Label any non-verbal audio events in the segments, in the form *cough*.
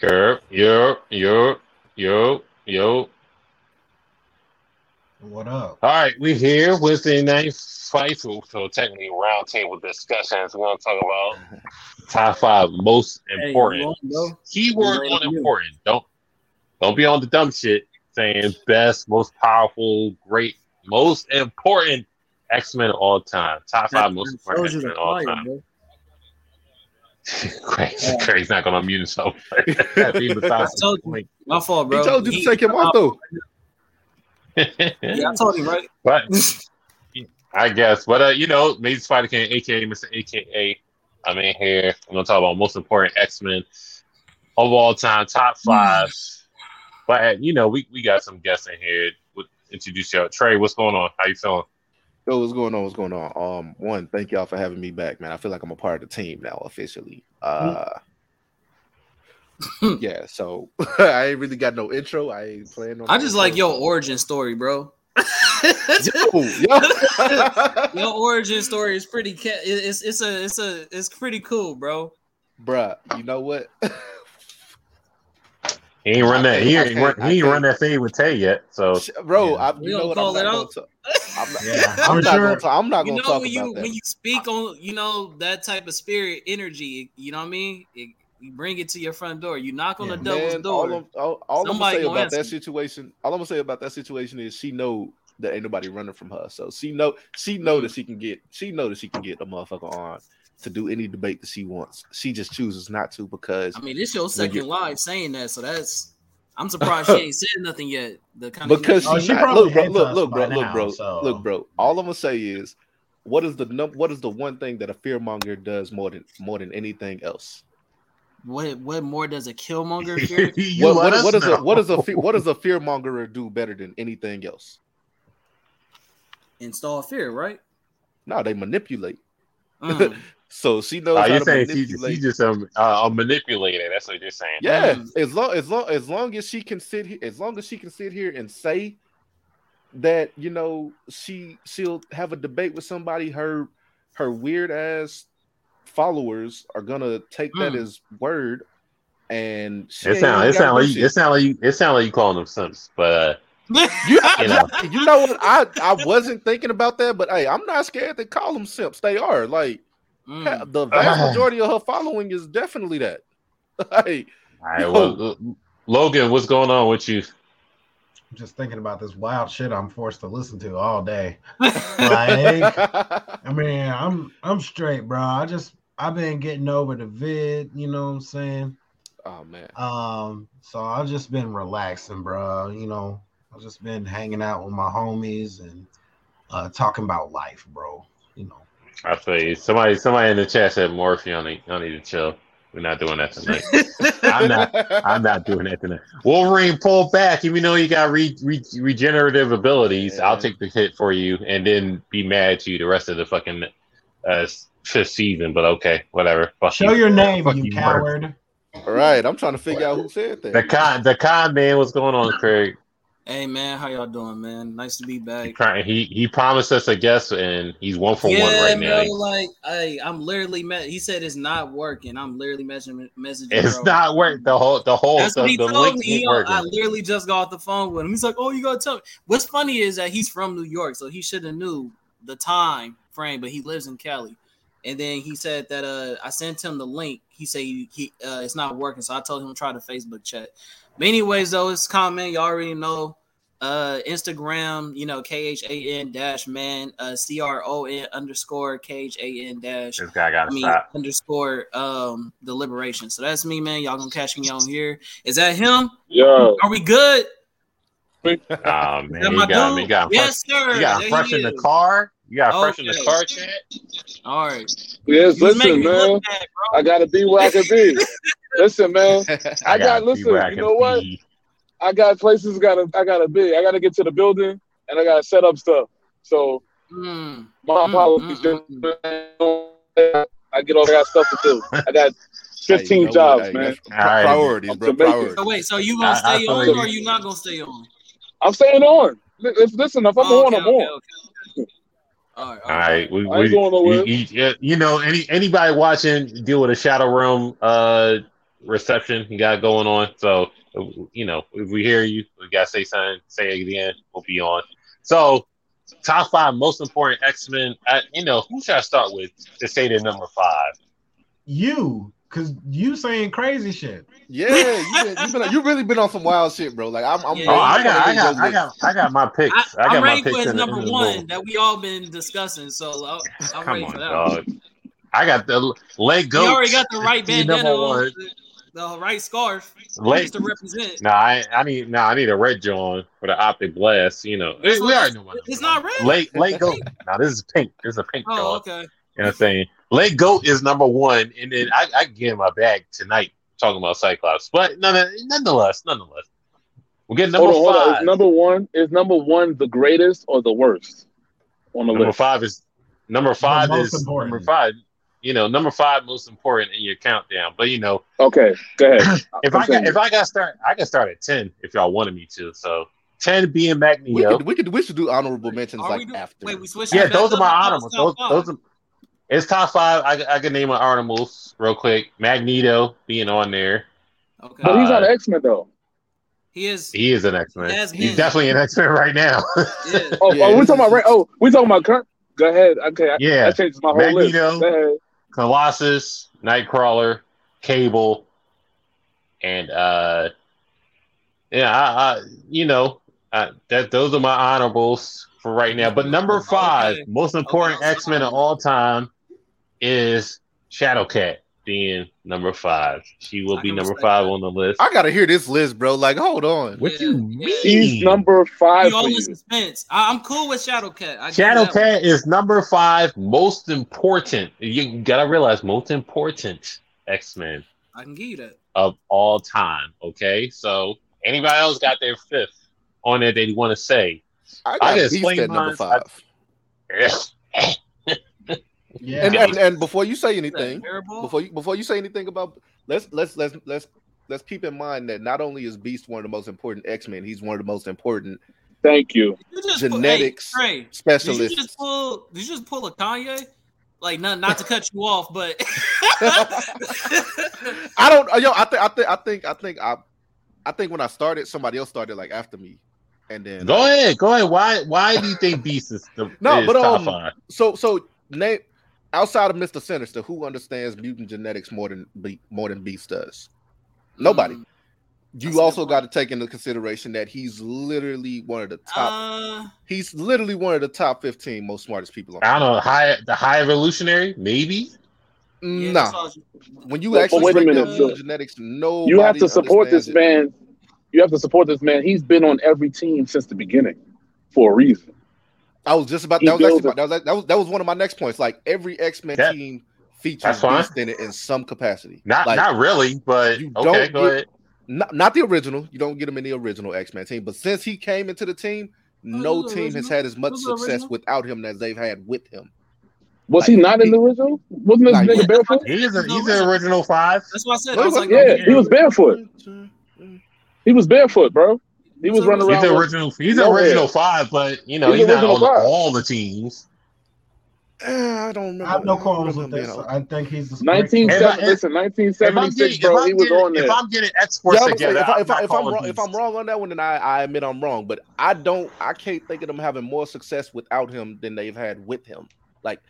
Curb, yo, yo, yo, yo. What up? All right, we're here Wednesday night fight, so, so technically roundtable discussions. We're gonna talk about top five most important. Hey, Keyword You on important. Don't don't be on the dumb shit saying best, most powerful, great, most important X Men of all time. Top five most important X Soldiers Men of of all fire, time. bro. *laughs* Craig, Yeah. *laughs* Craig's not gonna unmute himself. That's even besides the told you. My fault, He bro. told you to He- take him off though. *laughs* Yeah, I told him, right? But I guess, but uh, you know, Amazing Spider King, aka Mr. AKA, I'm in here. I'm gonna talk about most important X Men of all time, top five. but you know, we, we got some guests in here. Would introduce y'all. Trey, what's going on? How you feeling? Yo, what's going on? What's going on? Um, one, thank y'all for having me back, man. I feel like I'm a part of the team now officially. Uh, *laughs* yeah. So *laughs* I ain't really got no intro. I ain't playing on. I just like your origin story, bro. *laughs* Yo, yo. your origin story is pretty. Ca- it- it's it's a it's a it's pretty cool, bro. Bruh, you know what? He ain't run that. He ain't, run, he ain't run that fade with Tay yet. So Bro, Yeah. I, We know don't what? call I'm it not out. gonna ta- I'm not, Yeah, *laughs* I'm for not sure. gonna ta- I'm not You gonna know talk when about you that. when you speak on you know that type of spirit energy, you know what I mean. It, you bring it to your front door. You knock on Yeah. the devil's Man, door. all, I'm, all, all I'm gonna say about that answer. situation, all I'm gonna say about that situation is she know that ain't nobody running from her. So she know she know mm-hmm. that she can get she know that she can get a motherfucker on to do any debate that she wants. She just chooses not to because I mean, this your second you- live saying that, so that's. I'm surprised she ain't said nothing yet. The kind of because Oh, she, she not- probably look, bro, hates look, look, by bro, look, bro, so- look, bro. All I'm gonna say is, what is the num- what is the one thing that a fearmonger does more than more than anything else? what what more does a killmonger *laughs* fear? You What let what, us what is a know. what is a fe- what does a fearmonger do better than anything else? Install fear, right? No, they manipulate. Mm. *laughs* So she knows Oh, you're saying she, manipulate. she just um, uh, a manipulator. That's what you're saying. Yeah, Mm. as long as long as long as she can sit here, as long as she can sit here and say that you know she she'll have a debate with somebody, her her weird ass followers are gonna take that Mm. as word, and she It sounds it gotta sound do like you, it sounds like you, it sounds like you calling them simps, but uh, *laughs* You, You know. you know what? I I wasn't thinking about that, but hey, I'm not scared to call them simps. They are like Mm. the vast majority of her following is definitely that. *laughs* hey, all right. Well, Logan, what's going on with you? I'm just thinking about this wild shit I'm forced to listen to all day. Like, *laughs* I mean, I'm I'm straight, bro. I just I've been getting over the vid, you know what I'm saying? oh man. Um, so I've just been relaxing, bro. You know, I've just been hanging out with my homies and uh talking about life, bro. You know. I feel you. Somebody, somebody in the chat said Morphe. I need, I need to chill. We're not doing that tonight. *laughs* I'm not. I'm not doing that tonight. Wolverine, pull back. Even though you got re, re, regenerative abilities, I'll take the hit for you, and then be mad at you the rest of the fucking uh, fifth season. But okay, whatever. Fuck Show you. your name, Fuck you you, coward. All right, I'm trying to figure out who said that. The con, the con man. What's going on, Craig? Hey man, how y'all doing, man? Nice to be back. try- he he promised us a guest, and he's one for yeah, one right bro. now. Like, hey, I'm literally. Me- he said it's not working. I'm literally messaging. messaging It's bro. not working. The whole the whole That's the, what he the told link me. He, working. I literally just got off the phone with him. He's like, "Oh, you gotta tell me." What's funny is that he's from New York, so he should have knew the time frame, but he lives in Cali. And then he said that uh, I sent him the link. He said he, he uh, it's not working, so I told him to try the Facebook chat. But anyways, though, it's comment. You all already know. Uh, Instagram, you know, K H A N dash man, uh, C R O N underscore K H A N dash this guy got I mean stop. underscore um deliberation. So that's me, man. Y'all gonna catch me on here. Is that him? Yeah. Are we good? *laughs* Oh man, that you got him. dude? You got him yes, sir. You got There fresh he in the car. You got fresh in the car chat. All right. yes, You listen, man. bad. I gotta be where I can be. *laughs* listen, man. *laughs* I got gotta listen. You can know what? I got places. Gotta I gotta be. I gotta get to the building and I gotta set up stuff. So Mm, my Mm, apologies. mm, I get all. I got stuff to do. I got *laughs* 15 you know what? jobs, Hey, man. that's All right. Priorities, bro. To. Priorities. So wait, so you gonna I- I stay feel on like or you- you not gonna stay on? I'm staying on. If- Listen, if I'm Oh, on, okay, I'm okay, on. okay. All right, All right, we, we, going nowhere. you, you, you know, any anybody watching deal with a Shadow Realm uh reception you got going on. So you know, if we hear you, we gotta say something. Say it again. We'll be on. So top five most important X Men. You know, who should I start with to say the number five? You, cause you saying crazy shit. Yeah, you been, you been you really been on some wild shit, bro. Like I'm, I'm Yeah. Oh, I got, I got, I got, I got my picks. I, I, got I'm my ready picks for his number the one that we all been discussing. So uh, I'm Come ready on, for that. dog. I got the leg go. He already got the right bandana, number on, one. The, the right scarf, Leg- just to represent. Nah, I, I need, nah, I need a red John for the optic blast. You know, we, That's we already know what It's not red. Late leg goat. Now this is pink. This is a pink Oh, John. okay. You know what I'm saying? Late goat is number one, and then I, I get in my bag tonight talking about Cyclops. But none, nonetheless, nonetheless, we're getting number hold on, on. five. Is number one is number one the greatest or the worst on the Number list? five is number five is important. number five. You know, number five most important in your countdown. But you know, Okay, go ahead. *clears throat* if I got if I got start, I can start at ten if y'all wanted me to. So ten being We Magneto. could, we could we should do honorable mentions Are we like do- after. Wait, we switched. yeah, those are my I honorables. Those, those are it's top five. I, I can name my honorables real quick. Magneto being on there. Okay. but he's not uh, an X Men though. he is. He is an X Men. He has definitely an X Men right now. *laughs* Yeah. Oh, Yeah, oh, we this talking about right? Oh, we talking about current. Go ahead. Okay, I, Yeah. that changes my whole Magneto. list. Colossus, Nightcrawler, Cable, and uh, yeah, I, I you know, I, that those are my honorables for right now. But number five, most important X Men of all time, is Shadowcat being number five. She will I be number five that. on the list. I gotta hear this list, bro. Like, hold on. What Yeah, you yeah. mean? He's number five We for all in you. suspense. I, I'm cool with Shadowcat. I give that one. Shadowcat is number five, most important. You gotta realize, most important X Men I can give you that. of all time. Okay, so anybody else got their fifth on there they want to say? I I got can Beast explain at number mine. five. *laughs* Yeah. And, and and before you say anything, before you before you say anything about let's let's let's let's let's keep in mind that not only is Beast one of the most important X Men, he's one of the most important Thank you. You just put- genetics Hey, Trey, did you just pull? Did you just pull a Kanye? Like, not not to cut you off, but *laughs* I don't yo. I think I think I think I think I I think when I started, somebody else started like after me, and then Go ahead, go ahead. Why why do you think Beast is the No, is but, top um, five? So so name outside of Mister Sinister, who understands mutant genetics more than Be- more than Beast does? Nobody. Mm, You That's also got to take into consideration that he's literally one of the top. uh, he's literally one of the top fifteen most smartest people on. I don't know. High the high evolutionary, maybe. yeah, Nah, that's when you But- but actually wait a minute, so- genetics, no, You have to support this man. You have to support this man. He's been on every team since the beginning for a reason. I was just about that was actually my, that was that was that was one of my next points. Like every X Men That- team features. Beast in it in some capacity. Not like, not really, but you okay, don't go get- ahead. not, not the original. You don't get him in the original X Men team, but since he came into the team, oh, no Who's the team has had as much success original? without him as they've had with him. Was Like, he not in the original? Wasn't this Like- nigga barefoot? He is a, he's listen. the original five. That's what I said. I was like, wasn't. Yeah, yeah, he was barefoot. He was barefoot, bro. He was running the He's the original. He's the No, original yeah. five, but you know He's he's, not on five. all the teams. Eh, I don't remember. I have no I qualms with remember this. being on- I think he's the 19, If I- if- listen, 1976, getting, bro. He was on there. if I'm getting Yeah, exports I'm together, if, I, I'm if, I, if I'm wrong, if I'm wrong on that one, then I, I admit I'm wrong. But I don't, I can't think of them having more success without him than they've had with him. Like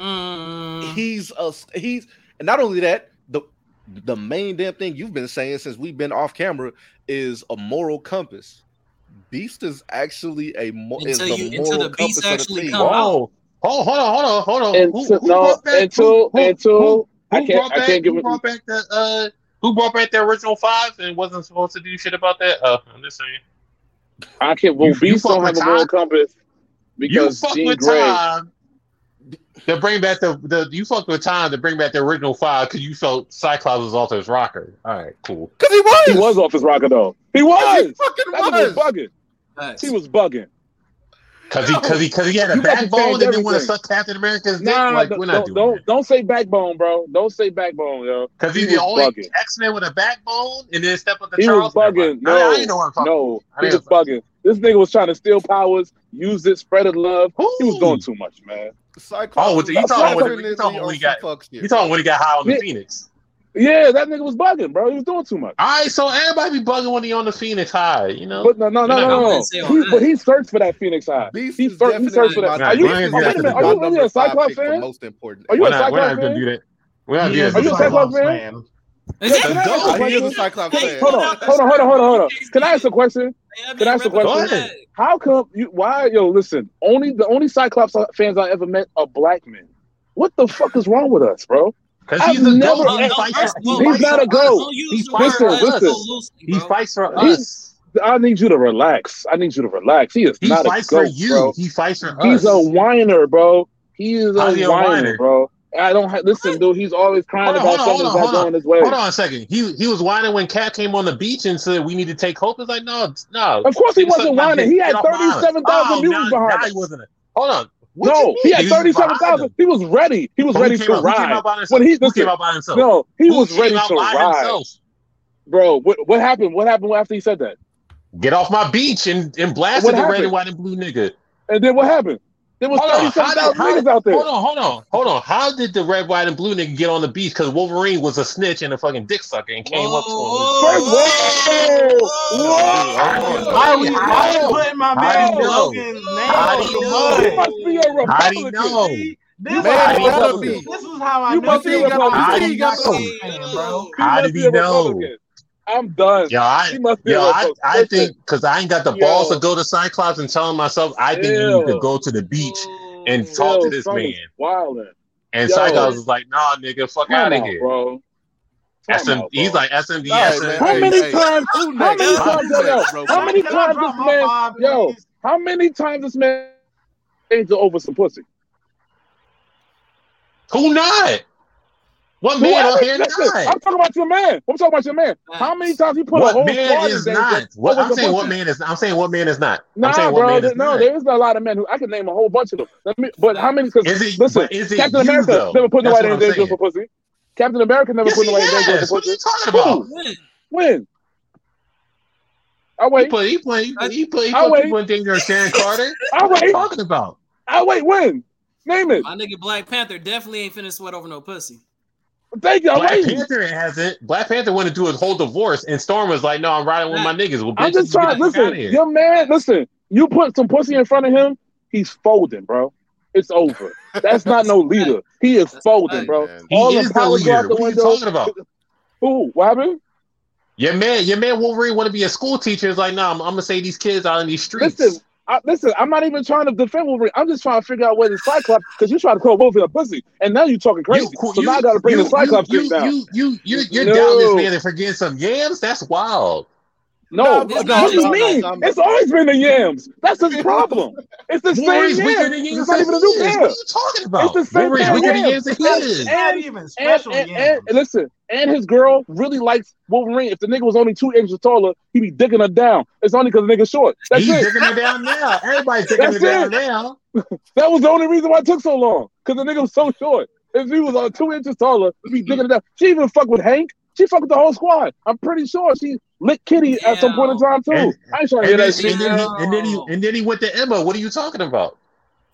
Mm, he's a he's, and not only that, the the main damn thing you've been saying since we've been off camera is a moral compass. Beast is actually a mo- is the you- until moral the beast compass of the team. come out. Whoa, hold, hold on, hold on, hold on. And Who- so- who no, brought back- until who- who- until who- I who can't brought I back- can't give who brought back the uh who brought back the original five and wasn't supposed to do shit about that? Uh, I'm just saying. I can't. Well, You- you Beast fuck don't have with a moral compass because you fuck Jean with Grey. time to bring back the, the you fucked with time to bring back the original five because you felt Cyclops was Alter's rocker. All right, cool. Because he was, He was off his rocker though. He He was. fucking That was was. bugging. facts. He was bugging. Cause he, cause he, cause he had a You backbone and didn't want to everything. suck Captain America's dick. Nah, like don't, we're not don't, doing don't, that. don't say backbone, bro. Don't say backbone, yo. Cause he he's the was only bugging. X Men with a backbone, and then step up to He was Charles. Never bugging. mind. I, I No, know what I'm talking No, I he was bugging. This nigga was trying to steal powers, use it, spread it love. about. He was Ooh. going too much, man. Cyclops Oh, with the- you was talking when- oh, you talking when he got- on you talking fuck shit, You talking when he got high on the Yeah. Phoenix? Yeah, that nigga was bugging, bro. He was doing too much. All right, so everybody be bugging when he on the Phoenix High, you know. But no, no, no, no, no. No. wouldn't say all He, but he searched for that Phoenix High. Beast He, is searched, he searched for that. Are you, are you, Brian wait a minute, are you really a Cyclops pick fan? most important. Are you We're a not, we're not gonna do that. We're not He doing is Are you a. Cyclops Cyclops fan? Fan. Is it? Can I ask a he is a? Cyclops fan. Hold on, hold on, hold on, hold on, hold on. Can I ask a question? Can I ask a question? How come you? Why, yo? Listen, only the only Cyclops fans I ever met are black men. What the fuck is wrong with us, bro? Because he's a never- goat. He no, fights first for, of all, he He's not a goat. He fights word for us us. so loosely, He fights for He- us. I need you to relax. I need you to relax. He is He not a goat, for you. bro. He fights for us. He's a whiner, bro. He is How's he a a whiner, whiner? bro. I don't ha- listen, dude. He's always crying Hold about on, something on, that's on. going his way. Hold on a second. He he was whining when Cap came on the beach and said we need to take hope. It's like no, no. Of course, he wasn't whining. He had off my island. thirty-seven thousand Oh, mutants behind now him. he wasn't. Hold on. What no, he had thirty-seven behind He was ready. He was ready to out- ride. out by himself? When he came out by himself? no, he Who was ready to ride, himself? bro. What, what happened? What happened after he said that? Get off my beach and, and blasted What the red and white and blue nigga. And then what happened? There was Hold on, did- how niggas out there. Hold on, hold on, hold on. How did the red, white, and blue nigga get on the beach? Because Wolverine was a snitch and a fucking dick sucker and came up to him. First, whoa, whoa, Why are we, why putting my How man do you know? Logan's name How on do the you mud? You must be a How do you Republican. know? This, You is how be I a this is how I You knew must be a was Republican. How do you know? Cyclops fan, bro. How did he know? Republican. I'm done. Yo, I, He must be yo, a I, Republican. I think because I ain't got the Yo. balls to go to Cyclops and tell myself I think you need to go to the beach and talk to this man. is wildin'. And Yo. Cyclops is like, nah, nigga, fuck Come out of here. bro. SM, on, bro. he's like SMD, All right, SM. man. How Hey, many hey. times? Who How many Who times? Yo, yo, how many times this man? Yo, how many times this man angel over some pussy? Who not? What man ever- out here not? I'm talking about your man. I'm talking about your man. How many times he put a whole man squad is in not? What I'm saying, what man is? I'm saying, what man is not? I'm Nah, saying, what bro. man there- is no, not? there is a lot of men who I can name a whole bunch of them. Let me, but how many? Because listen, is it Captain America though? never put That's nobody what in danger for pussy. Captain America never Yes, put he nobody in danger has. for What are you talking about? When? When? I He wait. put, he put, he put, he put, he put wait. people in danger. Sharon Carter. *laughs* I What are you wait. talking about? I wait. When? Name it. My nigga Black Panther definitely ain't finna sweat over no pussy. Thank you. Black wait. Panther hasn't. Black Panther went to do his whole divorce, and Storm was like, "No, I'm riding with my niggas." Well, I'm just trying. get the fuck Listen, outta here. your man. Listen, you put some pussy in front of him, he's folding, bro. It's over. That's not no leader. He is That's folding, right. bro. Man. He All is the the power go leader. out the What are you window. talking about? Who? What happened? Your man, your man Wolverine want to be a school teacher. Is like, no, I'm, I'm gonna say these kids out in these streets. Listen, I, listen. I'm not even trying to defend Wolverine. I'm just trying to figure out where the Cyclops because you try to call Wolverine a pussy, and now you're talking crazy. You- so you- now I got to bring you- the Cyclops you, thing down. You, you, you, you're No. down this man and forgetting some yams. That's wild. No, No, what no, do you no, mean? no, no. It's always been the yams. That's his *laughs* problem. It's the same weaker yams. than yams. It's not even a new What pair. are you talking about? It's the same Wolverine's pair weaker than yams. yams than he And- It's not even special and, yams. and listen, and his girl really likes Wolverine. If the nigga was only two inches taller, he'd be digging her down. It's only because the nigga's short. That's He's it. digging her down now. Everybody's digging her That's down now. *laughs* That was the only reason why it took so long. Because the nigga was so short. If he was on two inches taller, he'd be digging it down. She even fucked with Hank. She fucked with the whole squad. I'm pretty sure she licked Kitty at some point in time too. And- I ain't trying to hear And then, that shit. and, then he, and then he and then he went to Emma. What are you talking about?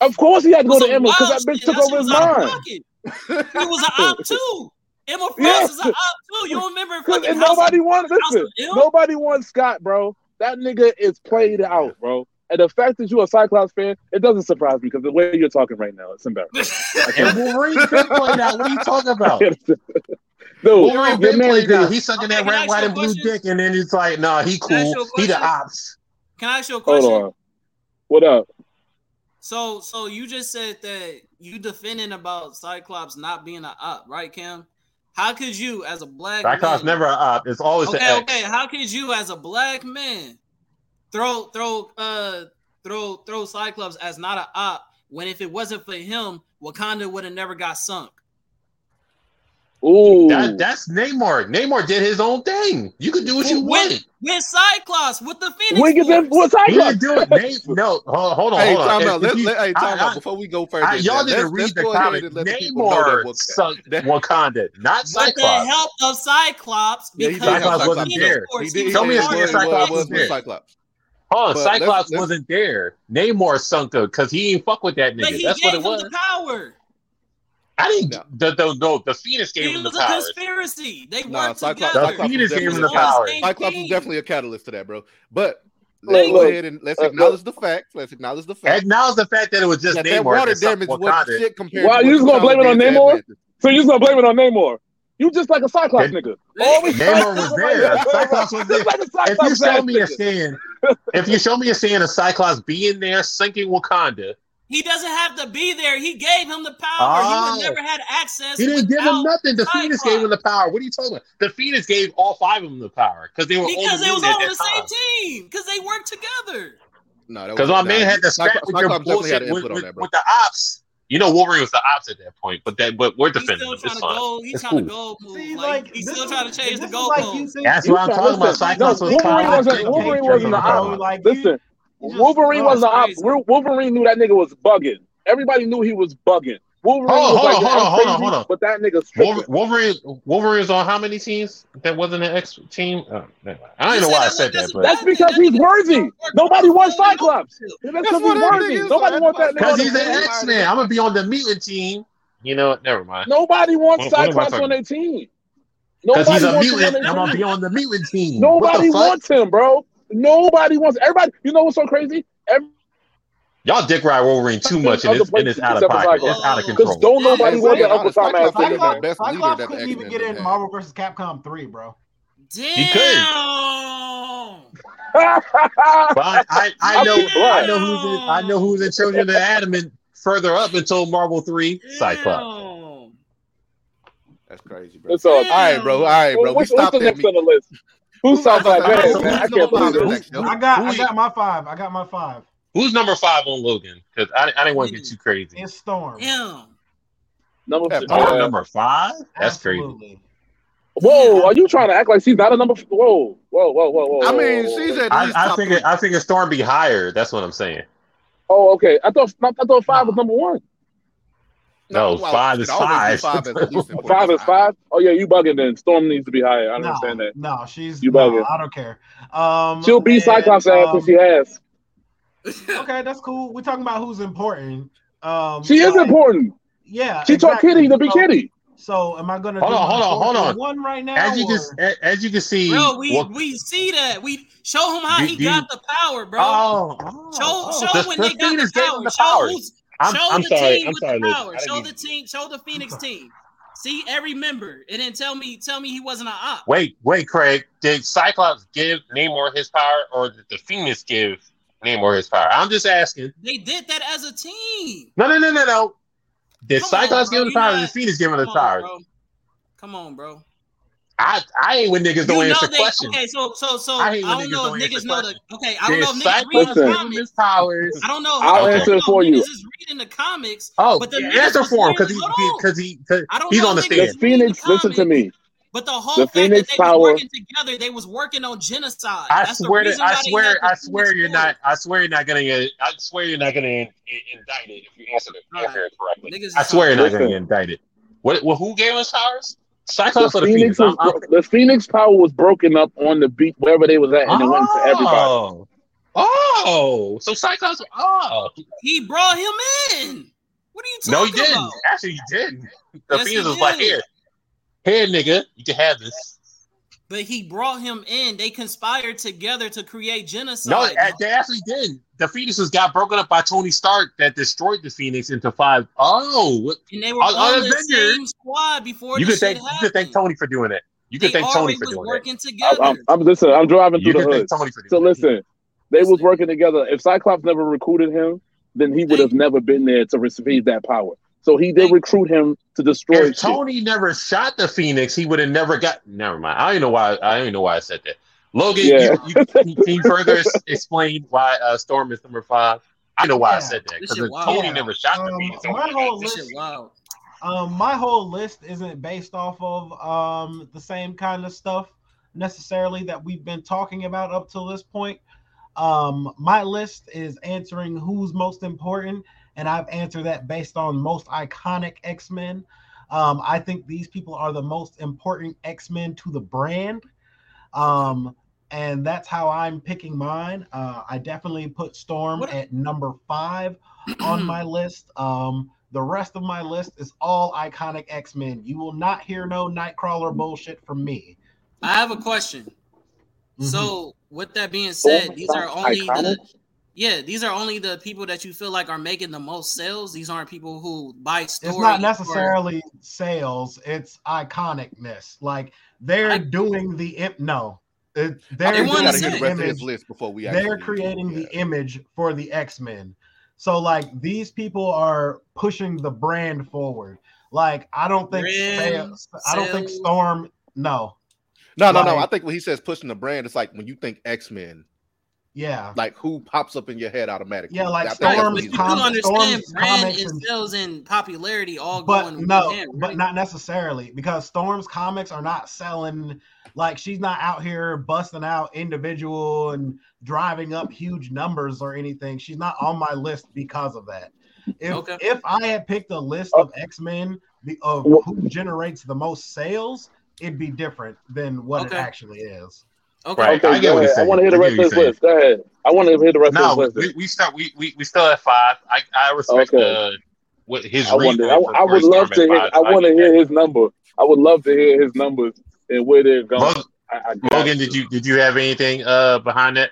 Of course he had to go to Emma because that bitch shit. took That over his was out of mind. pocket. He was an op too. Emma *laughs* Frost Yeah. is an op too. You don't remember Cause fucking and nobody of, wanted listen. Nobody wants Scott, bro. That nigga is played out, bro. And the fact that you're a Cyclops fan, it doesn't surprise me because the way you're talking right now, it's embarrassing. *laughs* And Wolverine's been played out. What are you talking about? *laughs* Dude, Wolverine your man played is. He's sucking Okay, that red, white, and blue question? dick, and then it's like, nah, he Can I ask cool. He the question? ops. Can I ask you a Hold question? on. What up? So, so you just said that you defending about Cyclops not being an op, right, Cam? How could you, as a black Cyclops man, never an op. It's always okay, X. okay, how could you, as a black man, throw, throw, uh, throw, throw Cyclops as not an op when if it wasn't for him, Wakanda would have never got sunk. Ooh. That, that's Namor. Namor did his own thing. You could do what you With, want. with Cyclops, with the Phoenix we get them Force. what He Cyclops? didn't do it. Na- no, hold, hold on, Hey, hold on. time If- out. Let's, you- let, hey, time I- out. Before we go further, I, y'all let's, didn't read the go ahead comic. and let the people know that Namor Wakanda- sunk that- Wakanda, not With the help of Cyclops, because did have Cyclops the wasn't Phoenix there. He did. was Tell me a it's part Cyclops the was, was was X-Men. there. Cyclops. Hold on, But Cyclops let's- let's- wasn't there. Namor sunk her because he ain't fuck with that But nigga. he That's gave what it him was. the power. I didn't. No. The, the the the Phoenix gave It him the was a powers. conspiracy. They Nah, worked Cyclops, together. The Cyclops Phoenix gave him definitely the a power. catalyst. Cyclops was definitely a catalyst to that, bro. But let's go look, ahead and let's uh, acknowledge the fact. Let's acknowledge the fact Acknowledge the fact that it was just that that Namor. water that stopped damage was shit compared Wow, to you what just gonna blame it on T'Challa did to Namor? So you just gonna blame it on Namor? You just like a Cyclops That- nigga. Always Namor was there. Cyclops was there. Like a If you show ass me a scene, if you show me a scene of Cyclops being there sinking Wakanda, He doesn't have to be there. He gave him the power. Oh. He would never had access. he didn't give him nothing. The Phoenix gave him the power. What are you talking about? The Phoenix gave all five of them the power because they were Because on the they was all on the time. same team. Because they worked together. No, that Because was- my man had to scrap Cyclops- with Cyclops definitely had bullshit with, on with, that, bro. with the ops. You know Wolverine was the ops at that point, but that but we're He's defending still him. trying It's to fine. go. He's It's trying to cool. go. Move. See, like, like he's still is- trying to change the is like you goalposts. That's what I'm talking about. Cyclops no, was Wolverine wasn't- the bro. op. Like, you- Listen, you just- Wolverine wasn't the op. Wolverine knew that nigga was bugging. Everybody knew he was bugging. Wolverine Hold on, was hold like, on, "Yeah, hold I'm on, hold on, hold on. But that nigga. Wolver- tripping. Wolverine, Wolverine is on how many teams? That wasn't an X team. Oh, never. I don't You know why I said that, but That's because he's worthy. Nobody wants Cyclops. That's That's because what he's worthy. Nobody wants that nigga because he's an. X Man, I'm gonna be on the mutant team. You know, what? never mind. Nobody wants What- what am I Cyclops talking on their team. Because Nobody he's a wants him on mutant. I'm gonna be on the mutant team. Nobody what the fuck? wants him, bro. Nobody wants everybody. You know what's so crazy? Y'all dick ride Wolverine too much, and it's, and it's out of pocket. Cyclops. It's out of Because Because control. don't nobody Yeah, want that yeah, Uncle Tom ass Cyclops- nigga. Cyclops- Cyclops, best leader that couldn't even get in had. Marvel vs. Capcom 3, bro. Damn. But I, I, I know, I know who's in, I know who's in Children of Atom and further up until Marvel Three, Cyclops. That's crazy, bro. All. All right, bro. All right, bro. We what's, what's stopped the next me. on the list? Who's South Side? Go Alright, ahead, so man. I can't number believe five it. I got, I got my five. I got my five. Who's number five on Logan? Because I, I didn't want to get too crazy. It's Storm. Damn. Number. Yeah, Oh, uh, number five? That's crazy. Whoa, are you trying to act like she's not a number? Whoa, whoa, whoa, whoa, whoa. I mean, whoa, whoa. she's at I, least I top figured, three. I figured Storm be higher. That's what I'm saying. Oh, okay. I thought I thought five was number one. No, well, five is it always be five. five as *laughs* the least important. Five is five. Oh yeah, you bugging then. Storm needs to be higher. I No, understand that. no, she's You no, bugging. I don't care. Um, She'll be and, Cyclops ass um, if she has. *laughs* Okay, that's cool. We're talking about who's important. Um, She is so- important. Yeah, She taught. Kitty to be So- Kitty. So, am I gonna Hold do on, hold on, hold on. one right now? As you can, or- a- as you can see, Bro, we what- we see that. We show him how Do- he do got the power, bro. Oh, oh, show oh, show the- when the they got the Phoenix gave power. the Show, powers. who's, I'm, show I'm the sorry. team I'm with sorry, the power. Show mean- the team. Show the Phoenix team. See every member, and then tell me tell me he wasn't an op. Wait, wait, Craig. Did Cyclops give Namor his power, or did the Phoenix give Namor his power? I'm just asking. They did that as a team. No, no, no, no, no. Did Come Cyclops bro. give him the power, or not- did Phoenix give him the power? on, bro. Come on, bro. I, I ain't when niggas You don't know answer they, questions. okay, so so so I I, don't know if niggas know the okay. I don't know if niggas Cyclops read the comics. powers? I don't know. I'll I don't answer it for if you. Niggas is reading the comics, Oh, But the yeah, answer was for him because he wearing- hold on. because he cause I don't he's know on the niggas The stand. Phoenix, the listen to me. But the whole The fact that Phoenix they power- was working together, they was working on genocide. I That's the swear to I swear I swear you're not I swear you're not gonna get I swear you're not gonna in, in, indict it if you answer it, All answer it correctly. Niggas I swear you're not gonna get indicted. What well who gave us powers? The Cyclops or the Phoenix, Phoenix? was I'm- I'm- the Phoenix power was broken up on the beat wherever they was at, and it went to everybody. Oh. Oh, so Cyclops. Oh, He brought him in. What are you talking no, talking he didn't. about? Actually, he didn't. The Yes, Phoenix was like, "Here, here, nigga, you can have this." But he brought him in. They conspired together to create genocide. No, they actually did. The Phoenixes got broken up by Tony Stark that destroyed the Phoenix into five. Oh, and they were on- on on the Avengers, same squad before you the could shit thank you could thank Tony for doing it. You could they thank Tony for was doing working I'm, together. I'm, I'm listen. I'm driving it. You through the hood. thank Tony for So doing it. listen, they was working together. If Cyclops never recruited him, then he would have never been there to receive that power. So he did recruit him to destroy If shit. Tony never shot the Phoenix, he would have never got. Never mind. I don't know why. I don't even know why I said that. Logan, Yeah. you, you, can you further explain why uh, Storm is number five? I know why I said that because if. Tony Yeah. never shot the Um, Phoenix, my whole list shit. Um, my whole list isn't based off of um the same kind of stuff necessarily that we've been talking about up till this point. Um, my list is answering who's most important, and I've answered that based on most iconic X Men. Um, I think these people are the most important X Men to the brand. Um, and that's how I'm picking mine. Uh, I definitely put Storm What- at number five *clears throat* on my list. Um, The rest of my list is all iconic X Men. You will not hear no Nightcrawler bullshit from me. I have a question. Mhm. So, with that being said, Oh, these are that's only the iconic? Yeah, these are only the people that you feel like are making the most sales. These aren't people who buy stories. it's not necessarily sales; it's iconicness. Like they're I- doing the im- no, it, they're think wanna gotta doing the the rest of his image. list before we. They're creating do the that. image for the X Men. So like these people are pushing the brand forward. Like I don't think Brand, sales, I don't think. Storm. No, No, no, no. I think when he says pushing the brand, it's like when you think X Men, yeah, like who pops up in your head automatically. Yeah, like I think that's Storm what But he's you com- do understand Storm's brand comics and and- sales and popularity all but going no, hand, but right? not necessarily because Storm's comics are not selling. Like she's not out here busting out individual and driving up huge numbers or anything. She's not on my list because of that. If Okay. if I had picked a list of X Men of who generates the most sales, it'd be different than what Okay. it actually is. Okay. Right. I get what. I want to hear the rest of what his he's list. Go ahead. I want to hear the rest No, of his we, list. we we start. We, we we still at five. I I respect Okay. uh, what his I reason. wonder. I, I would love to hear. five. I want to hear his number. I would love to hear his numbers and where they're going. Logan, I, I got Logan, you. did you did you have anything uh behind that?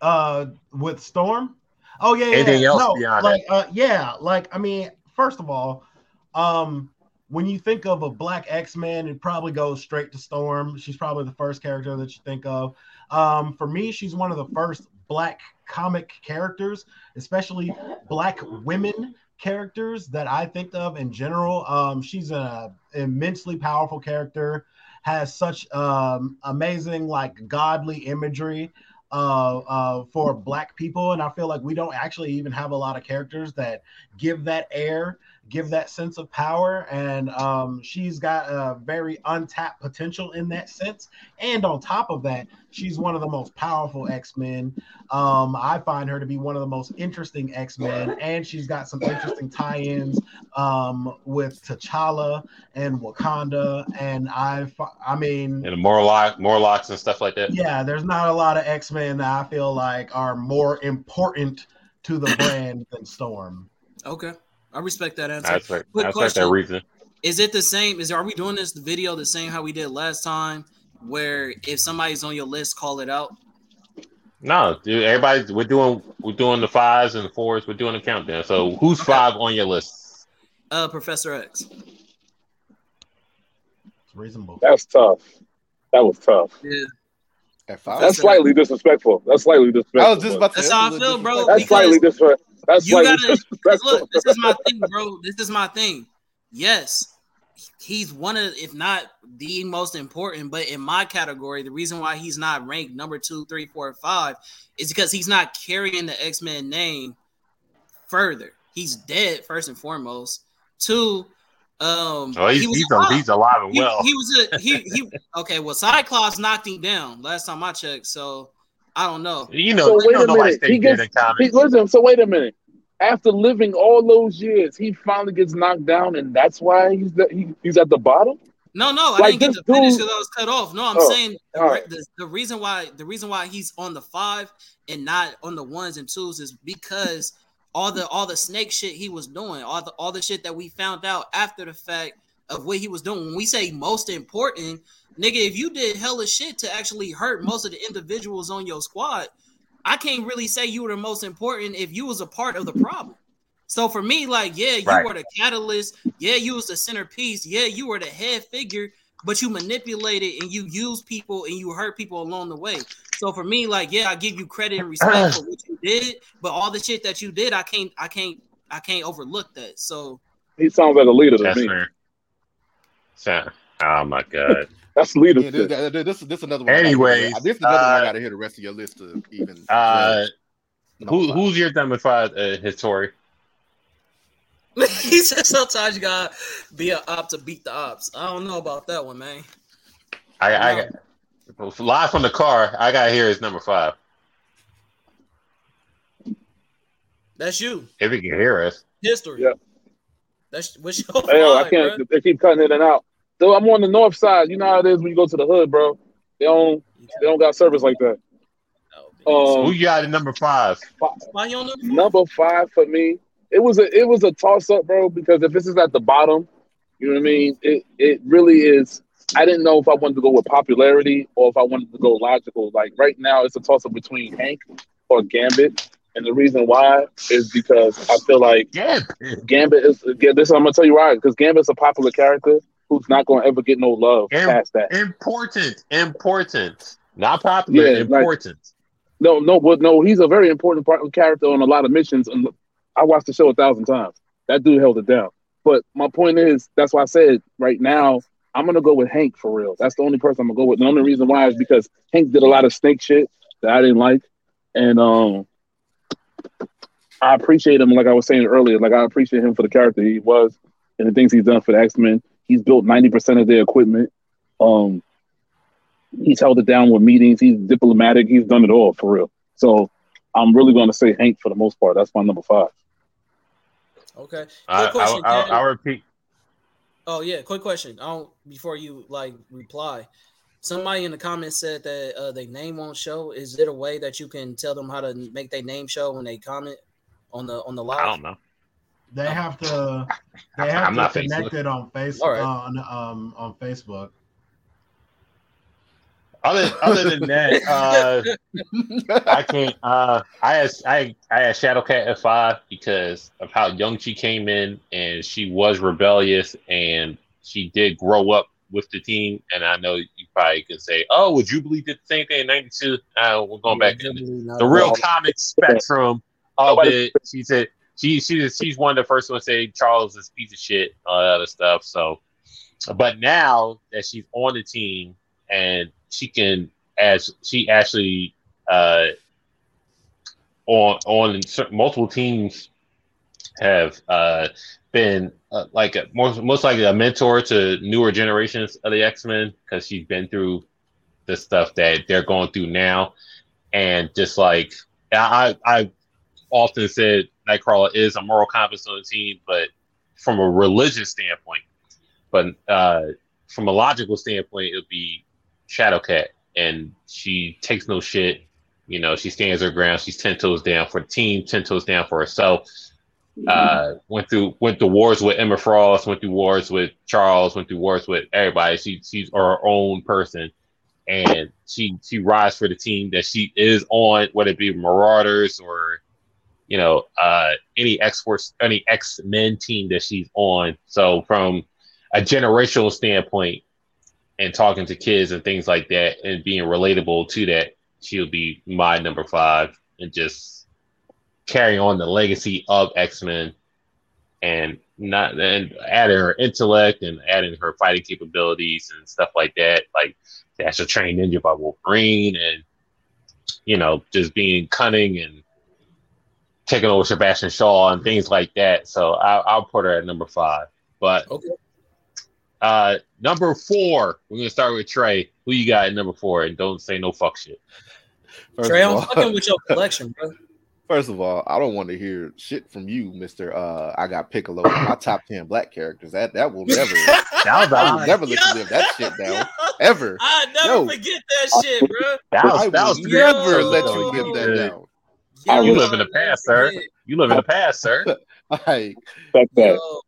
Uh, with Storm. Oh yeah, yeah. Anything yeah. else no, beyond like uh, yeah, like I mean, first of all, um, when you think of a black X Men, it probably goes straight to Storm. She's probably the first character that you think of. Um, for me, she's one of the first black comic characters, especially black women characters that I think of in general. Um, she's an immensely powerful character, has such um, amazing like godly imagery uh, uh, for black people, and I feel like we don't actually even have a lot of characters that give that air, give that sense of power, and um, she's got a very untapped potential in that sense. And on top of that, she's one of the most powerful X Men. Um, I find her to be one of the most interesting X Men, and she's got some interesting tie-ins um, with T'Challa and Wakanda. And I, I mean, And Morlock, Morlocks and stuff like that. yeah, there's not a lot of X Men that I feel like are more important to the *coughs* brand than Storm. Okay. I respect that answer. I respect, Quick I respect that question. reason. Is it the same? Is are we doing this video the same how we did last time? Where if somebody's on your list, call it out. No, dude, everybody, we're doing we're doing the fives and the fours. We're doing a countdown. So who's five on your list? Uh, Professor X. It's reasonable. That's tough. That was tough. Yeah, At five. That's slightly disrespectful. That's slightly disrespectful. I was just about to. That's how I feel, bro. That's slightly disrespectful. That's you slightly gotta- disrespectful. look. This is my thing, bro. This is my thing. Yes, he's one of, if not the most important, but in my category, the reason why he's not ranked number two, three, four, five is because he's not carrying the X Men name further. He's dead first and foremost. Two, um, Oh, he's he was he's, alive. he's alive and He, well. he was a he he. *laughs* Okay, well, Cyclops knocked him down last time I checked, so I don't know. you know, So you wait know a minute. He stays gets. He, listen. So wait a minute. After living all those years, he finally gets knocked down, and that's why he's the, he, he's at the bottom. No, no, I didn't get this to finish because I was cut off. No, I'm Oh, saying the, right. the, the reason why the reason why he's on the five and not on the ones and twos is because all the all the snake shit he was doing, all the all the shit that we found out after the fact of what he was doing. When we say most important, nigga, if you did hella shit to actually hurt most of the individuals on your squad, I can't really say you were the most important if you was a part of the problem. So for me, like, yeah, you Right. were the catalyst. Yeah, you was the centerpiece. Yeah, you were the head figure, but you manipulated and you used people and you hurt people along the way. So for me, like, yeah, I give you credit and respect for what you did, but all the shit that you did, I can't, I can't, I can't overlook that. So He sounds like a leader to That's me. fair. So, oh my god. *laughs* That's Yeah, leadership. this, this, this, this is another one. I gotta Anyways, this is another one I uh, got to hear the rest of your list to even. Uh, No, who who's your number five? Uh, History. *laughs* he said sometimes you gotta be an op to beat the ops. I don't know about that one, man. I, I got live from the car. I got here is number five. That's you. If he can hear us, History. Yeah. That's what's your Hey, yo, I can't. bruh? They keep cutting it in and out. So I'm on the north side. You know how it is when you go to the hood, bro. They don't. They don't got service like that. Oh, Um, who you got at number five? Why you on number? Number five for me it was a it was a toss up, bro. Because if this is at the bottom, you know what I mean. It it really is. I didn't know if I wanted to go with popularity or if I wanted to go logical. Like right now, it's a toss up between Hank or Gambit. And the reason why is because I feel like Gambit. Gambit is. Yeah, this I'm gonna tell you why. Because Gambit's a popular character who's not gonna ever get no love Im- past that. Important, important, not popular. Yeah, like- important. No, no, but no, he's a very important part of character on a lot of missions. And I watched the show a thousand times. That dude held it down. But my point is, that's why I said right now I'm gonna go with Hank for real. That's the only person I'm gonna go with. The only reason why is because Hank did a lot of snake shit that I didn't like, and um, I appreciate him. Like I was saying earlier, like I appreciate him for the character he was and the things he's done for the X Men. He's built ninety percent of their equipment. Um, he's held it down with meetings. He's diplomatic. He's done it all for real. So I'm really going to say Hank for the most part. That's my number five. Okay. I, Quick question. I, I, Ken. I repeat. Oh yeah, quick question. I don't before you like reply. Somebody in the comments said that uh, their name won't show. Is there a way that you can tell them how to make their name show when they comment on the on the live? I don't know. They have to. They have I'm not to connect Facebook. it on Facebook. All right. On um on Facebook. Other other than that, *laughs* uh, I can't. Uh, I asked I I asked Shadowcat at five because of how young she came in, and she was rebellious, and she did grow up with the team. And I know you probably could say, "Oh, would Jubilee did the same thing in '92?" Uh, we're going back in the real comic spectrum of Nobody- it. She said she she's she's one of the first ones to say Charles is a piece of shit, all that other stuff. So, but now that she's on the team and she can, as she actually uh on on multiple teams have uh been uh, like a, most most likely a mentor to newer generations of the X Men because she's been through the stuff that they're going through now, and just like I I often said Nightcrawler is a moral compass on the team, but from a religious standpoint, but uh, from a logical standpoint, it would be Shadowcat, and she takes no shit. You know, she stands her ground. She's ten toes down for the team, ten toes down for herself. Uh, went through went through wars with Emma Frost, went through wars with Charles, went through wars with everybody. She she's her own person, and she she rides for the team that she is on, whether it be Marauders or you know uh, any X Force, any X Men team that she's on. So from a generational standpoint, and talking to kids and things like that, and being relatable to that, she'll be my number five, and just carry on the legacy of X Men, and not and adding her intellect and adding her fighting capabilities and stuff like that, like that's a trained ninja by Wolverine, and you know just being cunning and taking over Sebastian Shaw and things like that. So I'll, I'll put her at number five. But Okay. Uh, number four, we're gonna start with Trey. Who you got at number four? And don't say no fuck shit. First Trey, of I'm all- fucking with your collection, bro. *laughs* First of all, I don't want to hear shit from you, Mister. Uh, I got Piccolo. My top ten black characters. That that will never. *laughs* That was I will never let you live that shit down ever. I never Yo. forget that shit, bro. That was, I that will was never episodes let you live that Yeah. down. I You live in the past, sir. You live in the past, sir. Like, Respect that.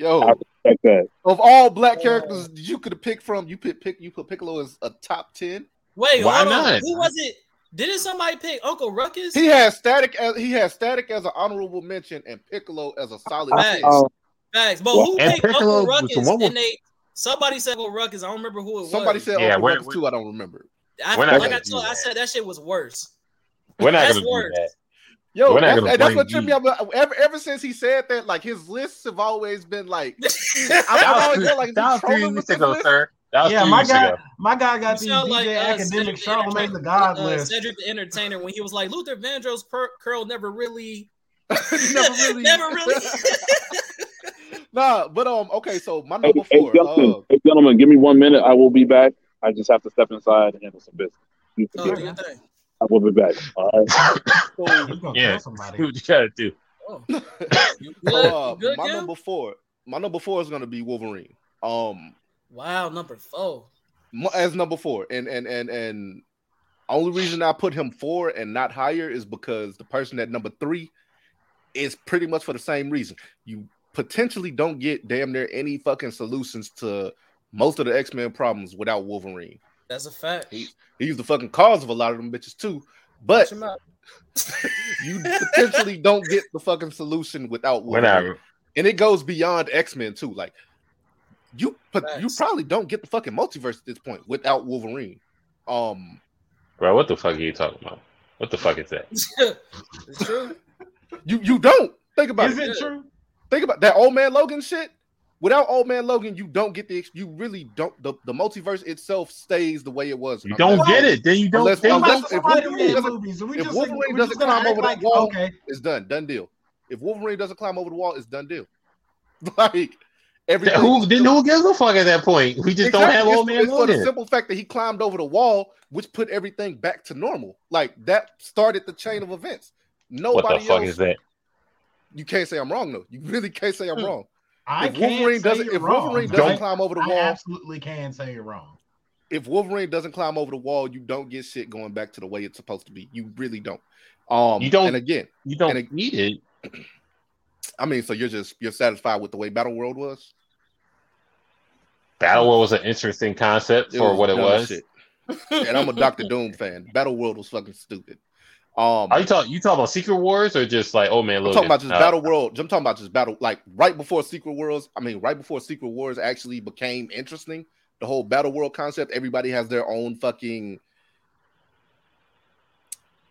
Yo, yo, Respect that. of all black characters you could have picked from, you put pick you put Piccolo as a top ten. wait, Why hold on. not? Who was it? Didn't somebody pick Uncle Ruckus? He has static as he has static as an honorable mention and Piccolo as a solid Facts. Uh, Facts, but who picked Piccolo Uncle Ruckus? the one with- And they somebody said Uncle Ruckus. I don't remember who it was. Somebody said Yeah, Uncle Ruckus too. I don't remember. I, like I do told, I said that shit was worse. We're not That's gonna do worse. that. Yo, that's, and that's what tripped me you- up. Ever, ever since he said that, like his lists have always been like. *laughs* I'm, That was always three- like, is he that was three trolling with weeks ago, list? sir. That was Yeah, three my guy, ago. my guy got You these DJ like, uh, academic Cedric the Charlemagne the God uh, list. Cedric the Entertainer when he was like Luther Vandross per- curl never really, *laughs* never really, *laughs* never really. nah, but um, okay, so my number hey, four. gentlemen, uh, hey, gentlemen, give me one minute. I will be back. I just have to step inside and handle some business. Oh, forgive do me. your thing. I will be back. All right. *laughs* so, Yeah. somebody? *laughs* What you gotta do? Oh. You *laughs* good? uh, good, my Gil? number four. My number four is gonna be Wolverine. Um, Wow, number four. as number four, and and and and only reason I put him four and not higher is because the person at number three is pretty much for the same reason. You potentially don't get damn near any fucking solutions to most of the X Men problems without Wolverine. That's a fact. He, he's the fucking cause of a lot of them bitches too. But *laughs* you potentially don't get the fucking solution without Wolverine. Whatever. And it goes beyond X Men too. Like you, but you probably don't get the fucking multiverse at this point without Wolverine. Um, Bro, what the fuck are you talking about? What the fuck is that? *laughs* it's true. *laughs* you you don't think about Is it. it true? Think about that old man Logan shit. Without old man Logan, you don't get the you really don't the, the multiverse itself stays the way it was. You don't get it. Then you don't. Unless- then unless- if Wolverine doesn't- movies, and we if just- Wolverine we're doesn't climb act over the wall- okay, It's done. Done deal. If Wolverine doesn't climb over the wall, it's done deal. *laughs* Like everything. who then who gives a fuck at that point? We just don't have Exactly. old It's- man it's for the simple fact that he climbed over the wall, which put everything back to normal. Like that started the chain of events. Nobody What Nobody the fuck else. is that? You can't say I'm wrong though. You really can't say I'm Hmm. wrong. I if can't Wolverine doesn't, you're if wrong, Wolverine right? doesn't climb over the I wall, absolutely can say you're wrong. if Wolverine doesn't climb over the wall, you don't get shit going back to the way it's supposed to be. You really don't. Um, You don't- And again, You don't And it- need it. *clears throat* I mean, so you're just you're satisfied with the way Battle World was. Battle World was an interesting concept for what it was. shit. And I'm a Doctor Doom fan. Battle World was fucking stupid. Um, Are you talking? You talking about Secret Wars or just like, oh man, I'm Logan? talking about just Uh, Battle World. I'm talking about just Battle, like right before Secret Wars. I mean, right before Secret Wars actually became interesting. The whole Battle World concept. Everybody has their own fucking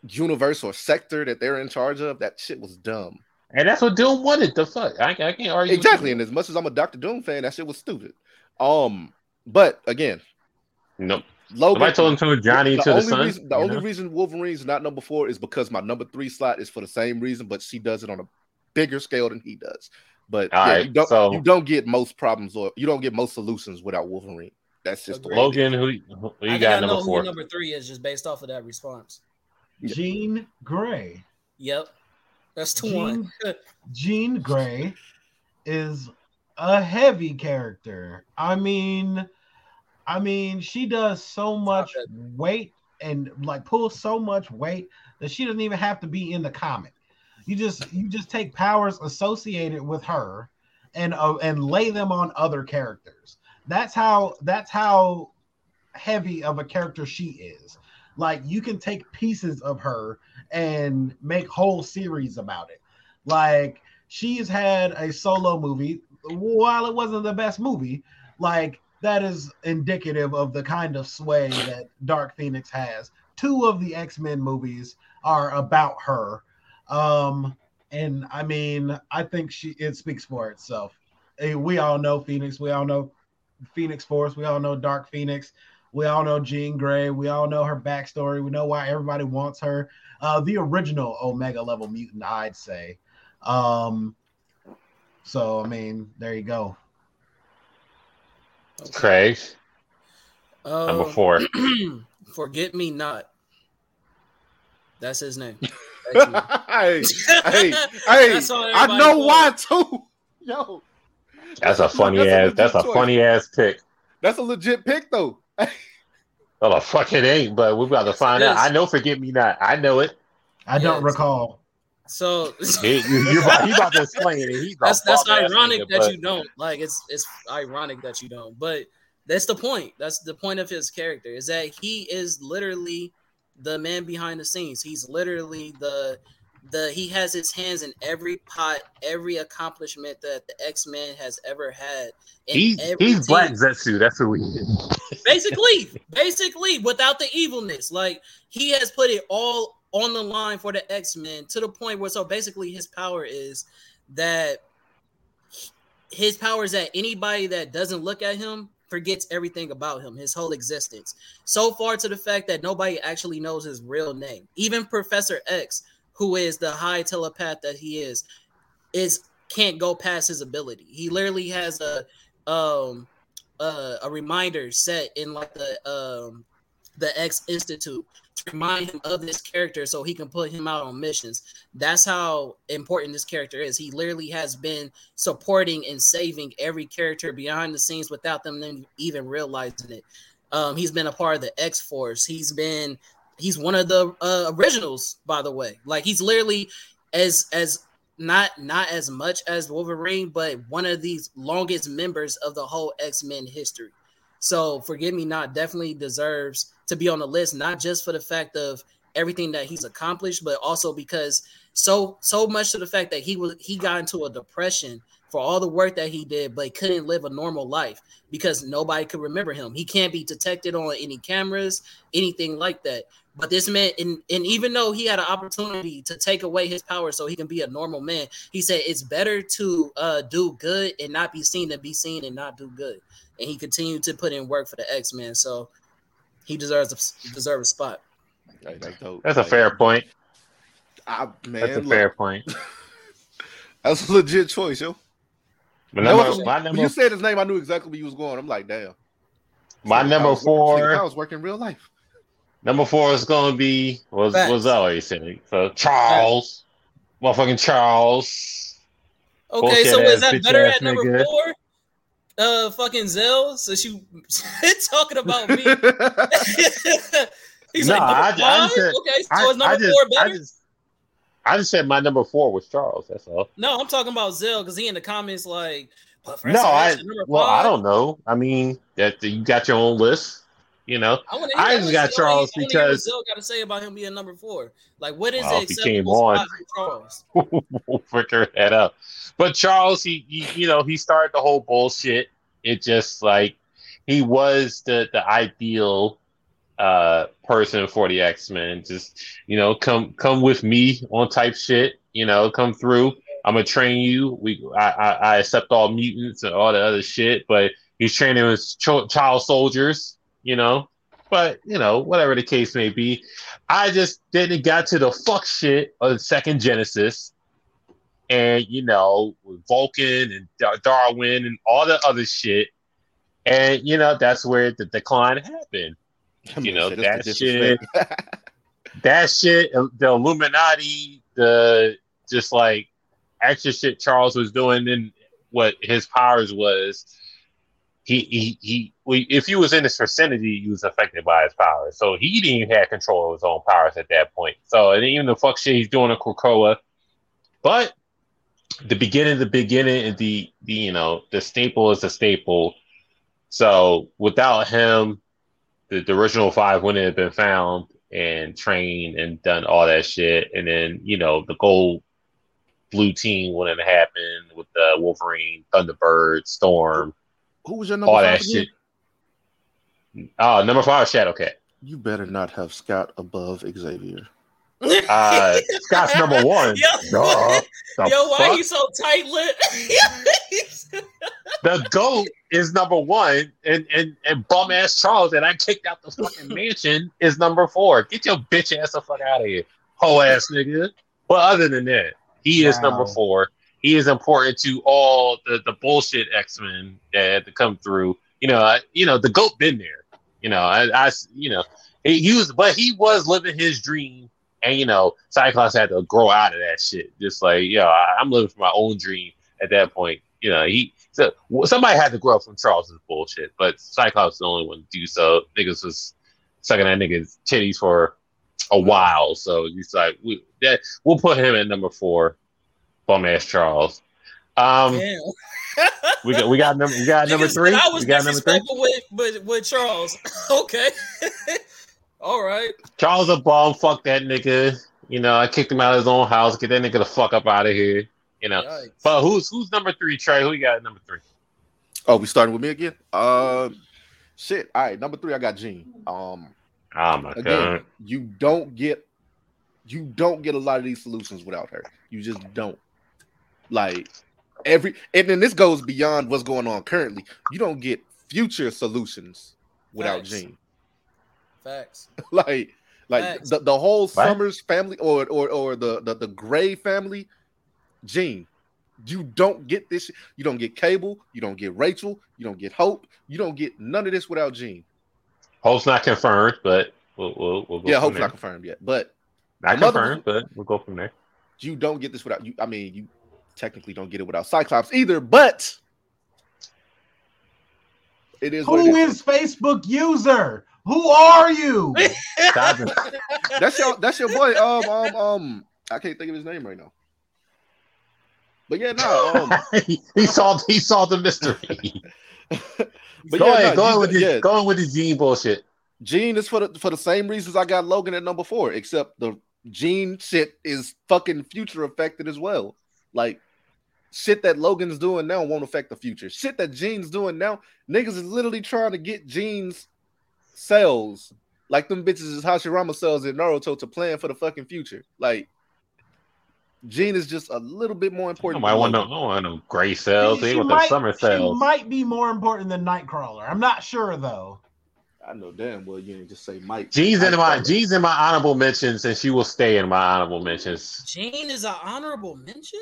universe or sector that they're in charge of. That shit was dumb. And that's what Doom wanted. The fuck, I, I can't argue. Exactly. And as much as I'm a Doctor Doom fan, that shit was stupid. Um, but again, No, Logan. somebody told him to Johnny to the only sun. reason, the only know? reason Wolverine's not number four is because my number three slot is for the same reason, but she does it on a bigger scale than he does. But yeah, right, you don't so- you don't get most problems or you don't get most solutions without Wolverine. That's just the way. it is. Logan, who, who I you think got I number who four? your number three is just based off of that response. Jean Grey. Yep. That's two one. *laughs* Jean Grey is a heavy character. I mean, I mean, she does so much weight and like pulls so much weight that she doesn't even have to be in the comic. You just you just take powers associated with her and uh, and lay them on other characters. That's how that's how heavy of a character she is. Like you can take pieces of her and make whole series about it. Like she's had a solo movie while it wasn't the best movie, like that is indicative of the kind of sway that Dark Phoenix has. Two of the X-Men movies are about her. Um and I mean, I think she it speaks for itself. We all know Phoenix, we all know Phoenix Force, we all know Dark Phoenix. We all know Jean Grey. We all know her backstory. We know why everybody wants her. Uh, the original Omega level mutant, I'd say. Um, so I mean, there you go. Craig, Uh, number four. *clears throat* Forget me not. That's his name. That's hey, hey, *laughs* hey! I know thought. why too. Yo, That's a funny That's ass. legit That's a choice. funny ass pick. That's a legit pick though. Oh the fuck it ain't, but we're about to find it out. I know Forget Me Not. I know it. I don't Yes. recall. So *laughs* He, you, about, he about to explain it. He's that's that's ironic nigga, that but you don't. Like it's it's ironic that you don't. But that's the point. That's the point of his character is that he is literally the man behind the scenes. He's literally the the he has his hands in every pot, every accomplishment that the X Men has ever had. He's he's team. Black Zetsu. That's who he is. basically, basically, without the evilness, like he has put it all on the line for the X Men to the point where so basically his power is that his power is that anybody that doesn't look at him forgets everything about him, his whole existence. So far to the fact that nobody actually knows his real name. Even Professor X, who is the high telepath that he is, is can't go past his ability. He literally has a um uh, a reminder set in like the um the X Institute to remind him of this character so he can put him out on missions. That's how important this character is. He literally has been supporting and saving every character behind the scenes without them even realizing it. Um, he's been a part of the X Force. He's been he's one of the uh, originals, by the way. Like he's literally as as not not as much as Wolverine, but one of these longest members of the whole X Men history. So Forget Me Not definitely deserves to be on the list, not just for the fact of everything that he's accomplished, but also because so so much to the fact that he was he got into a depression for all the work that he did, but couldn't live a normal life because nobody could remember him. He can't be detected on any cameras, anything like that. But this man, and, and even though he had an opportunity to take away his power so he can be a normal man, he said it's better to uh, do good and not be seen than be seen and not do good. And he continued to put in work for the X Men, so he deserves a, deserves a spot. That's a fair point. I, man, That's a look, fair point. *laughs* that's a legit choice, yo. But number, was- my when number, you said his name, I knew exactly where you was going. I'm like, damn. my I number was working- I was working real life. number four is going to be was Facts. was always saying so Charles, motherfucking Charles. Okay, Bullshit so is that better at number nigga. four? Uh, fucking Zell. So she *laughs* talking about me. *laughs* He's No, like, I- I five? said- okay, so I, is number I just, four I better? just, I just said my number four was Charles. That's all. no, I'm talking about Zell because he in the comments like, No, I well, I don't know. I mean, that you got your own list. You know, I, I just got Charles I wanna hear what because- Zell got to say about him being number four. Like, what is Well, if he came on- Charles? *laughs* we'll figure that out. But Charles, he, he, you know, he started the whole bullshit. It just like he was the the ideal uh person for the X Men. Just you know, come come with me on type shit. You know, come through. I'm gonna train you. We I I, I accept all mutants and all the other shit. But he's training his ch- child soldiers. You know. But you know, whatever the case may be, I just didn't got to the fuck shit of the second Genesis and you know with Vulcan and Dar- Darwin and all the other shit, and you know that's where the decline happened. *laughs* You know, *laughs* that shit- That shit, the Illuminati, the just like extra shit Charles was doing, and what his powers was. He, he, he, if he was in his vicinity, he was affected by his powers. So he didn't even have control of his own powers at that point. So, and even the fuck shit he's doing in Krakoa. But the beginning, the beginning, the, the you know the staple is a staple. So without him, the, the original five wouldn't have been found and trained and done all that shit. And then you know the gold blue team wouldn't have happened with the Wolverine, Thunderbird, Storm, Who was your number all five that again? shit. Oh, number five, Shadowcat. You better not have Scott above Xavier. Uh, Scott's number *laughs* one. Yo, Duh. Yo, why fuck? you so tight lit? the goat is number one, and and and bum ass Charles that I kicked out the fucking *laughs* mansion is number four. Get your bitch ass the fuck out of here, hoe ass nigga. But other than that, he is number four. He is important to all the the bullshit X Men that had to come through. You know, I, you know the goat been there. You know, I, I you know he, was, but he was living his dream. And you know, Cyclops had to grow out of that shit. Just like, yo, I, I'm living for my own dream at that point. You know, he so somebody had to grow up from Charles's bullshit, but Cyclops is the only one to do so. Niggas was sucking that nigga's titties for a while, so he's like, we that we'll put him at number four, bum ass Charles. Um, Damn. we got we got number we got number three. I was We got number three. with, with with Charles. *laughs* okay. *laughs* All right. Charles a bum. Fuck that nigga. You know, I kicked him out of his own house. Get that nigga the fuck up out of here. You know. Yikes. But who's who's number three, Trey? Who you got at number three? Oh, we starting with me again? Um, shit. All right, number three, I got Jean. Um, Oh my again, god. you don't get, you don't get a lot of these solutions without her. You just don't. Like every, and then this goes beyond what's going on currently. You don't get future solutions without Facts. Jean. Facts. *laughs* like like Facts. the, the whole What? Summers family or or or the the, the Grey family, Jean. You don't get this. You don't get Cable. You don't get Rachel. You don't get Hope. You don't get none of this without Jean. Hope's not confirmed, but we'll we'll, we'll go Yeah, from Hope's there. not confirmed yet, but Not the mother- confirmed, but we'll go from there. you don't get this without you. I mean, you technically don't get it without Cyclops either, but it is what it Who is. is Facebook user? Who are you? *laughs* That's your that's your boy. Um um um. I can't think of his name right now. But yeah, no. Um, he, *laughs* he solved he solved the mystery. *laughs* but go yeah, ahead, no, go you- on with this, yeah, go on with this Jean bullshit. Jean is for the for the same reasons I got Logan at number four, except the Jean shit is fucking future affected as well. Like shit that Logan's doing now won't affect the future. Shit that Jean's doing now, niggas is literally trying to get Jean's cells, like them bitches is Hashirama cells in Naruto to plan for the fucking future. Like Jean is just a little bit more important. might than want no, I Logan. don't want no gray cells. She- They she the might- summer she cells. might be more important than Nightcrawler. I'm not sure though. I know damn well you ain't just say Mike. Jean's in my Nightcrawler. Jean's in my honorable mentions, and she will stay in my honorable mentions. Jean is an honorable mention.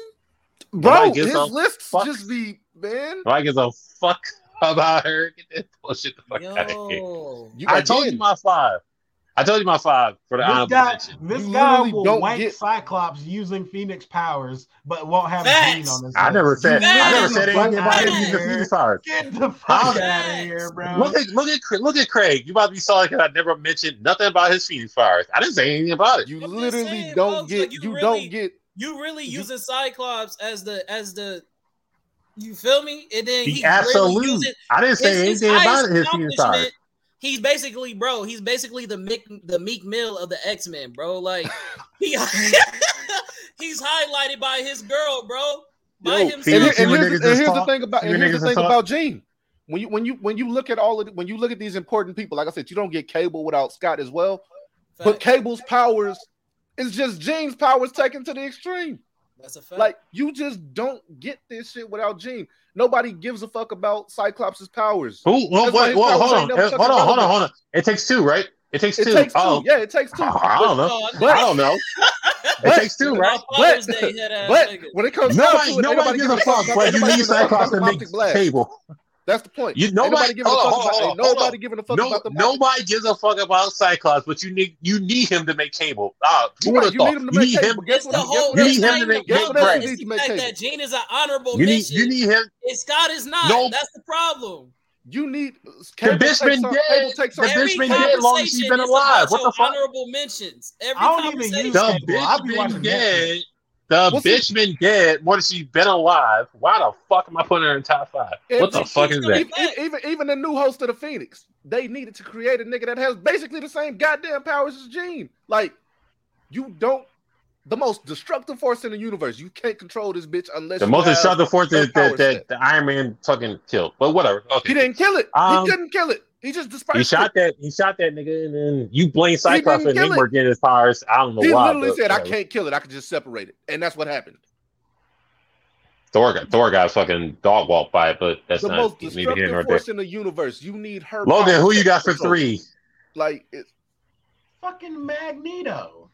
Bro, Nobody gives his a lists fuck. just be man. Nobody gives a fuck *laughs* about her. Get that bullshit the fuck out of here. You I again, told you my five. I told you my five for the This honorable guy, mention. this You guy literally will don't wank get- Cyclops using Phoenix powers, but won't have Facts. Jean on his. I never said You I never said don't anything about him using. Phoenix powers. Get the fuck Huh? out of here, bro. Look at look at look at Craig. You about to be sorry because I never mentioned nothing about his Phoenix powers. I didn't say anything about it. You I'm literally saying, don't folks, get like, you, you really- don't get you really using Cyclops as the as the you feel me? And then The he absolute. really using I didn't say his, his anything about highest his Phoenix He's basically, bro. He's basically the Mick, the Meek Mill of the X Men, bro. Like *laughs* he, *laughs* he's highlighted by his girl, bro. By Yo, himself. And, what- and here's, and here's the thing about and here's the thing about Jean. When you when you when you look at all of the, when you look at these important people, like I said, you don't get Cable without Scott as well. But Cable's powers is just Jean's powers taken to the extreme. That's a fact. Like you just don't get this shit without Jean. Nobody gives a fuck about Cyclops' powers. Who? Well, That's wait, his well, powers hold on, never eh, fucking hold on, hold on, hold on. It takes two, right? It takes two. It takes two. Oh, Yeah, it takes two. I don't know. But- I don't know. But- *laughs* it takes two, right? Father's Day head ass But when it comes down Nobody, to it, nobody ain't gives a fuck, but you need giving a fuck Cyclops to Optic make Blast. Cable. That's the point. You- Ain't nobody- nobody giving a hold on, fuck about. on, ain't on. nobody giving a fuck No, about the nobody gives a fuck about Cyclops, but you need you need him to make cable. Who You right, you need him to make need cable. Guess It's what? the whole. what you need him to make- even guess what about else that. It's the fact cable? that Jean is an honorable You need mention. you need him. And Scott is not. No. That's the problem. You need The cable bitch takes been on- dead. cable takes The on- bitch been dead long as she's been alive. What the fuck? honorable mentions. Every I don't even use The Cable. I'll bitch been dead. The What's bitch been dead more than she's been alive. Why the fuck am I putting her in top five? And What the it fuck is that? Even, even even the new host of the Phoenix, they needed to create a nigga that has basically the same goddamn powers as Jean. Like, you don't. The most destructive force in the universe. You can't control this bitch unless The you most have- destructive force her that, that, that the Iron Man fucking killed. But whatever. Okay. He didn't kill it. Um, he couldn't kill it. He just dispersed He shot it. that. He shot that nigga, and then you blame Cyclops didn't and kill they it. were getting his powers. I don't know He why. He literally but said, "I whatever. can't kill it. I can just separate it," and that's what happened. Thor got Thor got fucking dog walked by it, but that's the not most neither here nor destructive there. force in the universe. You need her. Logan, who you got for three? Like, it's fucking Magneto.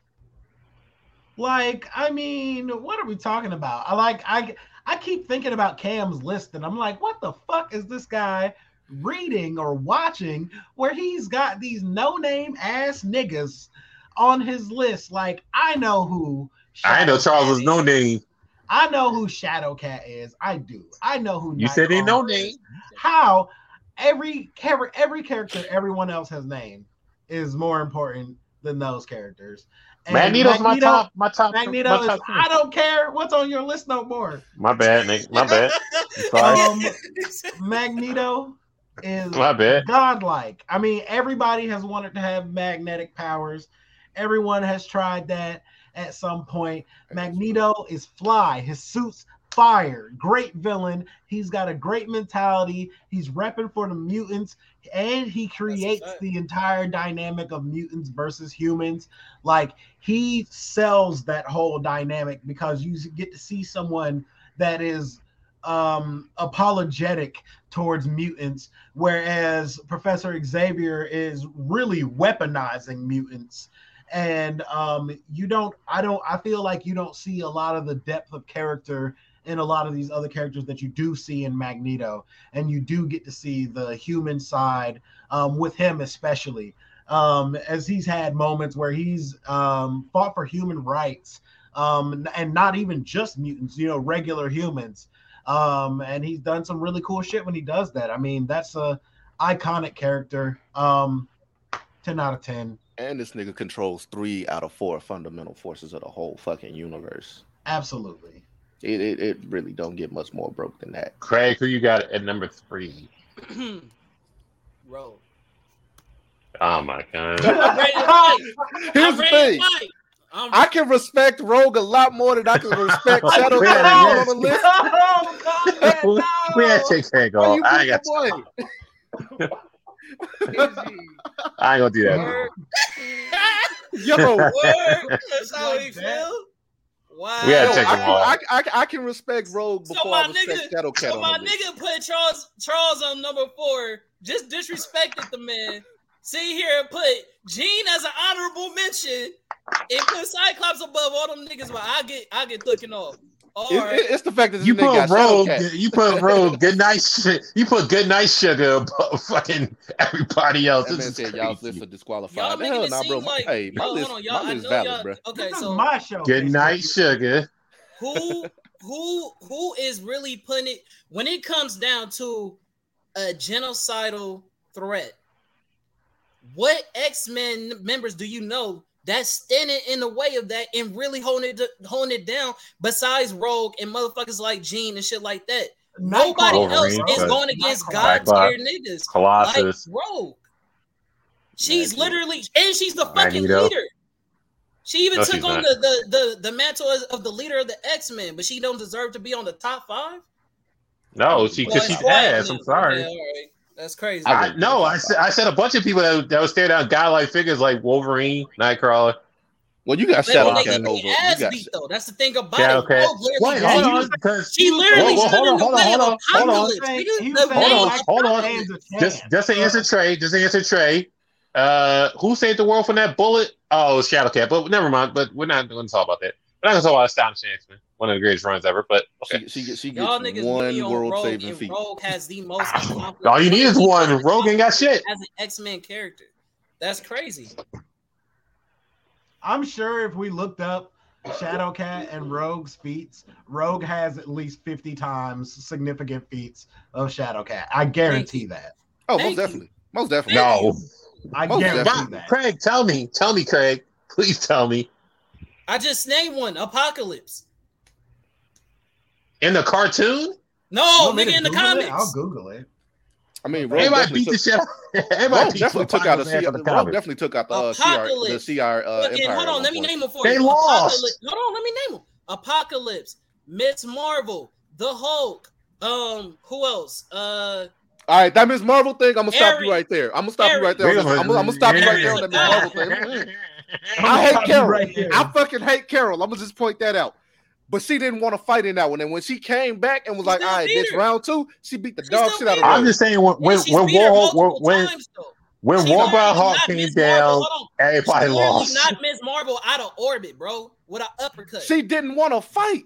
Like, I mean, what are we talking about? I like I I keep thinking about Cam's list and I'm like, what the fuck is this guy reading or watching where he's got these no-name ass niggas on his list? Like, I know who I know Charles was no name. I know who Shadowcat is. I do. I know who You said he no name. How every char- every character everyone else has named is more important than those characters. And Magneto's my top. My top. Magneto my is, top I don't care what's on your list no more. My bad, Nick. My bad. *laughs* Sorry. Um, Magneto is My bad. godlike. I mean, everybody has wanted to have magnetic powers. Everyone has tried that at some point. Magneto is fly. His suit's fire. Great villain. He's got a great mentality. He's repping for the mutants, and he creates the entire dynamic of mutants versus humans. Like he sells that whole dynamic because you get to see someone that is um apologetic towards mutants whereas professor xavier is really weaponizing mutants. And um you don't i don't i feel like you don't see a lot of the depth of character in a lot of these other characters that you do see in magneto. And you do get to see the human side um with him especially. Um as he's had moments where he's um fought for human rights um and not even just mutants you know regular humans um and he's done some really cool shit when he does that i mean that's a iconic character um 10 out of 10 and this nigga controls three out of four fundamental forces of the whole fucking universe. absolutely It, it it really don't get much more broke than that. Craig, who you got at number three? *clears throat* Rogue. Oh my god. I'm ready to fight. Here's I'm the ready thing. To fight. I'm I can respect Rogue a lot more than I can respect *laughs* Shadow Yeah, Cat yes. on the list. *laughs* No, we had to take Craig Why off. you I, ain't got. *laughs* I ain't gonna do that. Yo, Word. That's how Like he feel. Wow. We had Yo, to take I, him. I, I, I can respect Rogue So before my I respect nigga- Shadow Cat So my on the list. nigga put Charles Charles on number four. Just disrespected the man. See here and put Jean as an honorable mention and put Cyclops above all them niggas. But I get I get looking off. All It- right. it- it's the fact that You put *laughs* got Shadow Rogue. Cat. You put Rogue. Good night. Shit. You put Good night sugar above fucking everybody else. That This man is said y'all crazy. list are disqualified. Y'all The hell it nah, seem bro. My- like hey, my Yo, list, on, y'all. my I list know valid, y'all. bro. Okay, This is so my show. Good night sugar. who who who is really putting it when it comes down to a genocidal threat what x-men members do you know that's standing in the way of that and really holding it holding it down besides rogue and motherfuckers like Jean and shit like that nobody else is going against god tier niggas Colossus. like rogue she's Magneto. literally and she's the fucking Magneto. leader she even No, took on the, the the the mantle of the leader of the X-Men, but she don't deserve to be on the top five. no, she because she's ass. I'm sorry. Right. That's crazy. I I, no, I said, I said a bunch of people that, that would stare down godlike figures like Wolverine, Nightcrawler. Well, you got But Shadow Cat over. their You got beat though. That's the thing about Shadow it. Cat. Rogue Wait, hold on, because She literally Whoa, whoa, stood hold in on, the hold on, hold of on, hold on. apocalypse. Saying- nigga. he The was saying way Hold on, hold on. just just to answer Trey, just to answer Trey. Uh, who saved the world from that bullet? Oh, it was Shadow Cat. But never mind. But we're not going to talk about that. We're not going to talk about Astonishing X-Men, one of the greatest runs ever. But okay. She, she, gets- she Y'all gets niggas one on world Rogue, saving feat. Rogue has the *laughs* most. All you need is one. Rogan got shit. as an X-Men character. That's crazy. I'm sure if we looked up Shadowcat and Rogue's feats, Rogue has at least 50 times significant feats of Shadowcat. I guarantee that. Oh, Thank most you. definitely. Most definitely. No, I Most guarantee definitely. that. Craig, tell me, tell me, Craig, please tell me. I just named one. Apocalypse. In the cartoon, No, nigga in the Google it? comics. I'll Google it. I mean, Rogue everybody definitely beat the took, shit. *laughs* Everybody Rogue definitely took out a Apocalypse the Rogue definitely took out the uh, Shi'ar, the Shi'ar uh, Look, Empire. hold on, let me name them for They you. They lost. Apocalypse. Hold on, let me name them. Apocalypse, Miss Marvel, the Hulk. Um, who else? Uh, All right, that Miss Marvel thing, I'm gonna stop Harry. you right there. I'm gonna stop you right there. Wait On a this. I'm, gonna- I'm gonna stop you right Harry there is on a that Miss Marvel *laughs* thing. I'm hate Carol. right. I fucking hate Carol. I'm gonna just point that out. But she didn't want to fight in that one, and when she came back and was She like, "All right, beat bitch, her. round two, she beat the She dog shit out of beat her. I'm just saying when when she's when beat her War when multiple when, times, though. when She's Hawk came Marvel- down, everybody She lost. not Miss Marvel out of orbit, bro, with an uppercut. She didn't want to fight.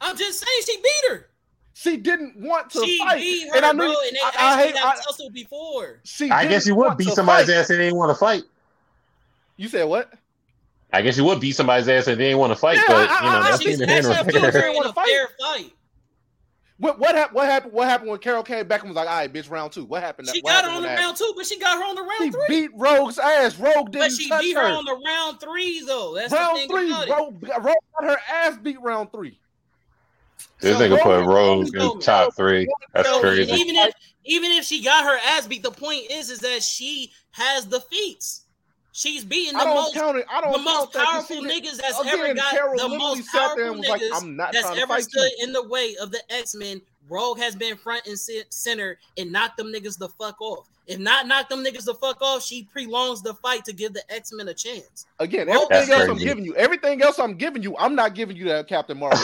I'm just saying she beat her. She didn't want to She fight. beat her, and I bro, knew and they I, I actually hate. have I, tussled before. she I guess didn't you would beat somebody's fight. ass and they didn't want to fight. You said what? I guess you would beat somebody's ass and they didn't want to fight, Yeah, but I- you know I- I that's she's neither think here nor there. in wanna a *laughs* fight. fair fight. What what happened? What happened? What happened when Carol came back and was like, "All right, bitch, round two. What happened?" She what got her on the that- round two, but she got her on the She round three. beat Rogue's ass. Rogue didn't she touch beat her. her on the round three, though. That's the round thing three. about it. Rogue, Rogue got her ass beat round three. This So nigga put Rogue- Rogue Rogue- in top three. That's So crazy. even if even if she got her ass beat, the point is is that she has the feats. She's beating I the don't most count it. I don't the most that 'cause powerful she didn't- niggas that's Again, ever got Carol the most sat there powerful and was like, niggas "I'm not that's ever stood you." in the way of the X Men. Rogue has been front and center and knocked them niggas the fuck off. If not knock them niggas the fuck off, she prolongs the fight to give the X Men a chance. Again, everything That's else I'm giving you, everything else I'm giving you, I'm not giving you that Captain Marvel.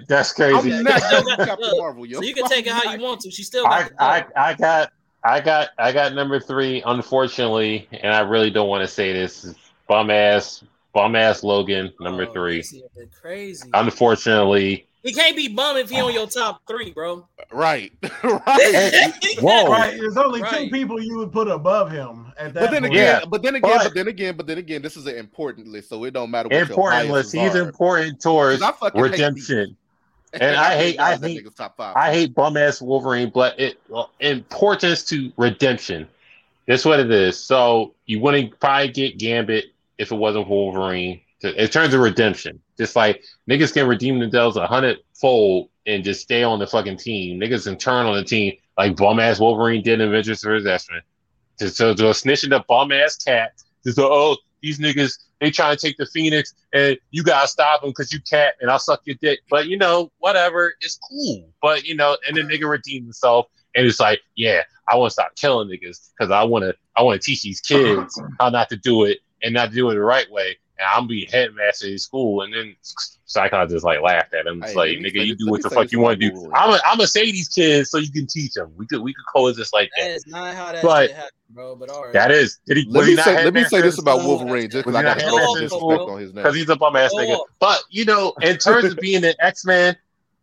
*laughs* that's I'm crazy. not Still giving you got- Captain Marvel, yo. So you can take it how you *laughs* want to. She still got I, I. I got I got I got number three. Unfortunately, and I really don't want to say this. Bum ass bum ass Logan number Oh, three. this is a bit Crazy. Unfortunately, He can't be bum if he on your top three, bro. Right, *laughs* *laughs* right. whoa. Right, there's only two people you would put above him at that But then point. again, Yeah, but then again, but- but, then again, but then again, this is an important list, so it don't matter what important your list. He's are. important towards 'Cause I fucking hate redemption. And I *laughs* hate- I hate- top five. I hate bum ass Wolverine, but it well, importance to redemption. That's what it is. So you wouldn't probably get Gambit if it wasn't Wolverine. in terms of redemption. Just like niggas can redeem themselves a hundred fold and just stay on the fucking team. Niggas can turn on the team like bum ass Wolverine did in Avengers vs. X-Men. To, to, to snitching the bum ass cat. Say, oh, these niggas, they trying to take the Phoenix and you gotta stop them because you cat and I'll suck your dick. But you know, whatever, it's cool. But you know, and the nigga redeemed himself and it's like, yeah, I want to stop killing niggas because I want to, I want to teach these kids how not to do it and not to do it the right way and I'm be headmaster in school, and then Cyclops just like laughed at him. It's hey, like, nigga, you do what the fuck you want to do. I'm gonna say these kids so you can teach them. We could we could coexist like that. That is not how that but, happened, bro. But all right. That is. Did he, let me say, let me say this about Wolverine, just because I got to disrespect on his name. Because he's a bum ass nigga. But you know, in terms of being an X Man,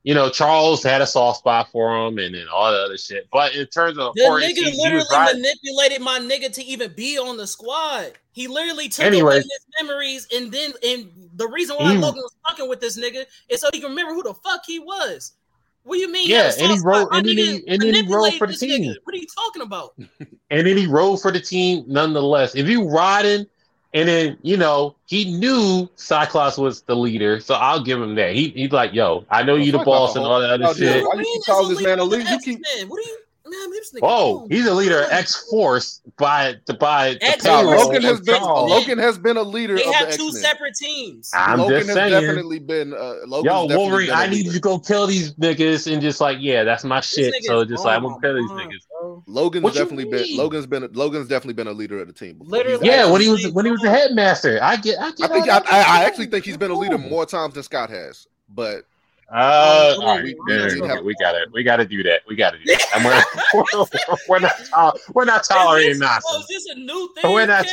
you know, Charles had a soft spot for him and then all the other shit. But in terms of the nigga literally right. manipulated my nigga to even be on the squad. He literally took away his memories and then and the reason why mm. Logan was fucking with this nigga is so he can remember who the fuck he was. What do you mean? Yeah, and he wrote and then he, and then he wrote for the team. Nigga. What are you talking about? *laughs* and then he wrote for the team nonetheless. If you riding and then, you know, he knew Cyclops was the leader, so I'll give him that. He he's like, yo, I know you the boss and all that other shit. Why you call this man a leader? You keep... What are you Man, oh, he's a leader of X Force by the by the Logan has been Logan has been a leader. They have the two X-Men. separate teams. I'm Logan just has saying. definitely been. Uh, Yo, Wolverine, I need you to go kill these niggas and just like, yeah, that's my shit. So just like I'm gonna kill these niggas. Logan's what definitely been. Logan's been. Logan's definitely been a leader of the team. Before. Literally, yeah. When he was when he was the headmaster, I get. I, get I think I, I, actually think he's been a leader more times than Scott has, but uh, all right, we, we got it. We got to do that. We got to do that. And we're, *laughs* we're, not we're not tolerating nonsense. Is this a new thing? We're not.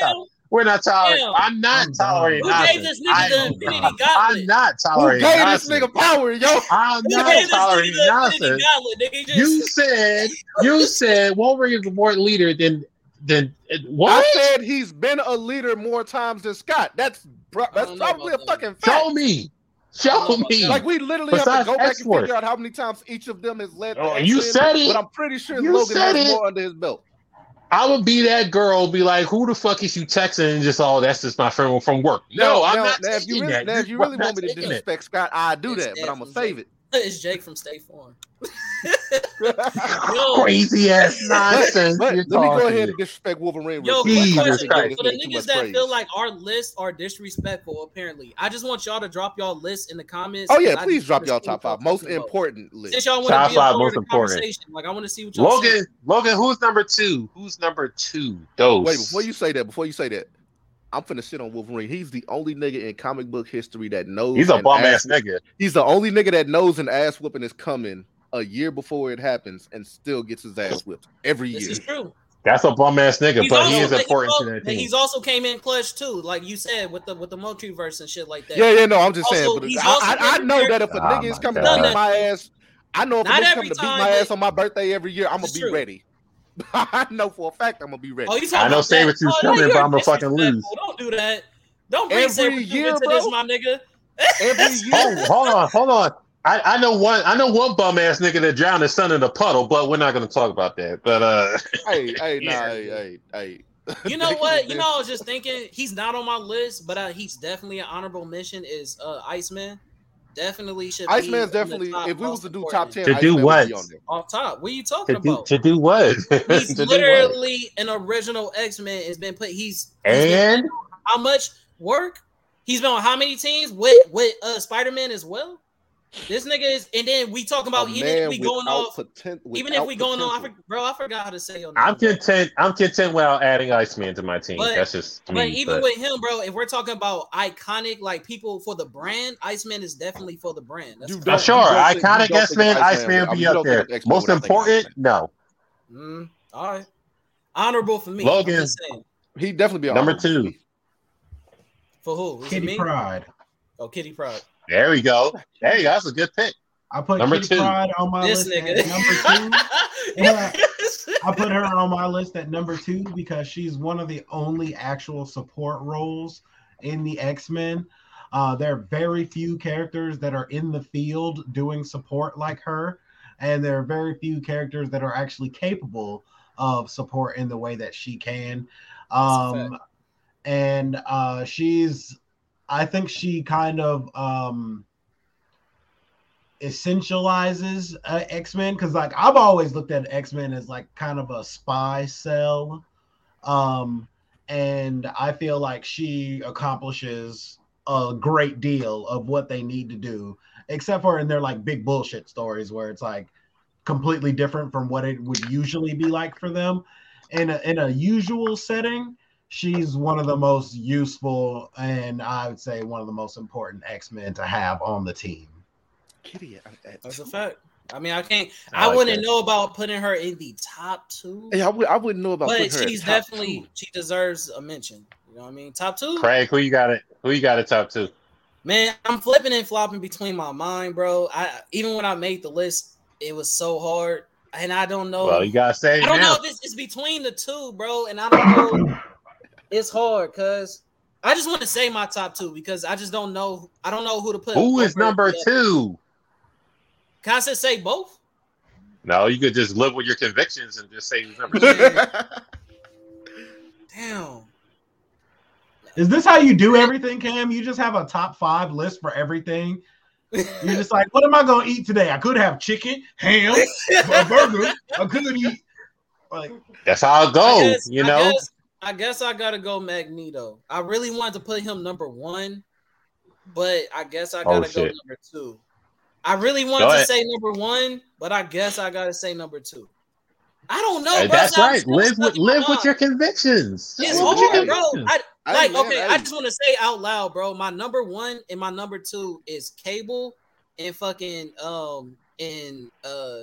To- we're not tolerating. Yeah. I'm not tolerating. Who nonsense. gave this nigga the Infinity Gauntlet? I'm not tolerating. Who gave nonsense. this nigga power, yo? I'm not tolerating nonsense. Gauntlet, just... You said you said Wolverine is more leader than than what? I said he's been a leader more times than Scott. That's that's probably a fucking fact. Show me. Show me. Like we literally Besides have to go back X-Force. and figure out how many times each of them has led. Oh, you said it, but I'm pretty sure you Logan has it. more under his belt. I would be that girl, be like, "Who the fuck is you texting?" And just, "Oh, that's just my friend from work." No, now, I'm now, not. Now, if you really, now, if you really want me to disrespect it. Scott, I do that, but I'm gonna save it. It's Jake from State Farm. Crazy ass nonsense. But, let me go ahead and disrespect Wolverine. Yo, Jesus Christ. for the niggas that praise. feel like our lists are disrespectful, apparently, I just want y'all to drop y'all lists in the comments. Oh yeah, please drop y'all top five most important list. Since y'all want top to be five most important. Like I want to see what y'all Logan. Say. Logan, who's number two? Who's number two? Those. Wait, before you say that, before you say that, I'm finna shit on Wolverine. He's the only nigga in comic book history that knows. He's a bum ass nigga. He's the only nigga that knows an ass whooping is coming a year before it happens and still gets his ass whipped every this year. This is true. That's a bum ass nigga, he's but also, he is important also, to that team. He's also came in clutch too, like you said with the with the multiverse and shit like that. Yeah, yeah, no, I'm just also, saying. But I, I, I, know that if a oh nigga is coming to beat my ass, I know if Not a nigga coming to beat my ass on my birthday every year, I'm gonna be true. ready. *laughs* I know for a fact I'm gonna be ready. Oh, you I know Sabretooth's oh, coming, but I'm gonna fucking lose. Don't do that. Don't bring every year, into bro? this, my nigga. Every *laughs* year. Oh, hold on, hold on. I, I know one. I know one bum ass nigga that drowned his son in a puddle, but we're not going to talk about that. But uh, *laughs* hey, hey, nah, hey, hey, hey. *laughs* You know what? You know, I was just thinking he's not on my list, but uh, he's definitely an honorable mention. Is uh, Iceman? Definitely should. Be Iceman's definitely. If we was to do top ten, to do what? Off top. What are you talking to about? To do what? He's *laughs* literally an original X Men. Has been put. He's, he's and how much work? He's been on how many teams with with uh, Spider Man as well? This nigga is, and then we talk about even if we going off, poten- even if we going on, I for, bro, I forgot how to say your name. I'm content. I'm content without adding Iceman to my team. But, That's just. Me, But even but. with him, bro, if we're talking about iconic, like people for the brand, Iceman is definitely for the brand. That's you sure, iconic Iceman, Iceman will be up there. Most important, no. Mm, all right, honorable for me. Logan, he definitely be number two. For who? Is Kitty Pryde. Oh, Kitty Pryde. There we go. There you go. That's a good pick. I put number Kitty two. Pryde on my this list nigga. number two. *laughs* I put her on my list at number two because she's one of the only actual support roles in the X Men. Uh, there are very few characters that are in the field doing support like her, and there are very few characters that are actually capable of support in the way that she can. Um, and uh, she's I think she kind of um essentializes uh, X-Men because like I've always looked at X-Men as like kind of a spy cell. Um and I feel like she accomplishes a great deal of what they need to do, except for in their like big bullshit stories where it's like completely different from what it would usually be like for them. In a, in a usual setting, she's one of the most useful and I would say one of the most important X Men to have on the team. Kitty, uh, uh, that's a fact. I mean, I can't. I, I like wouldn't that. know about putting her in the top two. Yeah, I, would, I wouldn't know about. But she's definitely two. she deserves a mention. You know what I mean? Top two. Craig, who you got it? Who you got it top two? Man, I'm flipping and flopping between my mind, bro. I even when I made the list, it was so hard, and I don't know. Well, you gotta say. I don't now. know if it's, it's between the two, bro, and I don't know. *clears throat* it's hard because I just want to say my top two because I just don't know. I don't know who to put. Who is number two? Can I just say both? No, you could just live with your convictions and just say number two. *laughs* Damn. Is this how you do everything, Cam? You just have a top five list for everything. You're just like, what am I gonna eat today? I could have chicken, ham, a burger. I could eat. Like that's how it goes, you know. I guess, I guess I gotta go Magneto. I really wanted to put him number one, but I guess I oh, gotta oh, go number two. I really wanted to say number one, but I guess I gotta say number two. I don't know. Hey, that's right. Live with live with your convictions. It's hard, bro. I, like, okay, I just want to say out loud, bro. My number one and my number two is Cable and fucking um and uh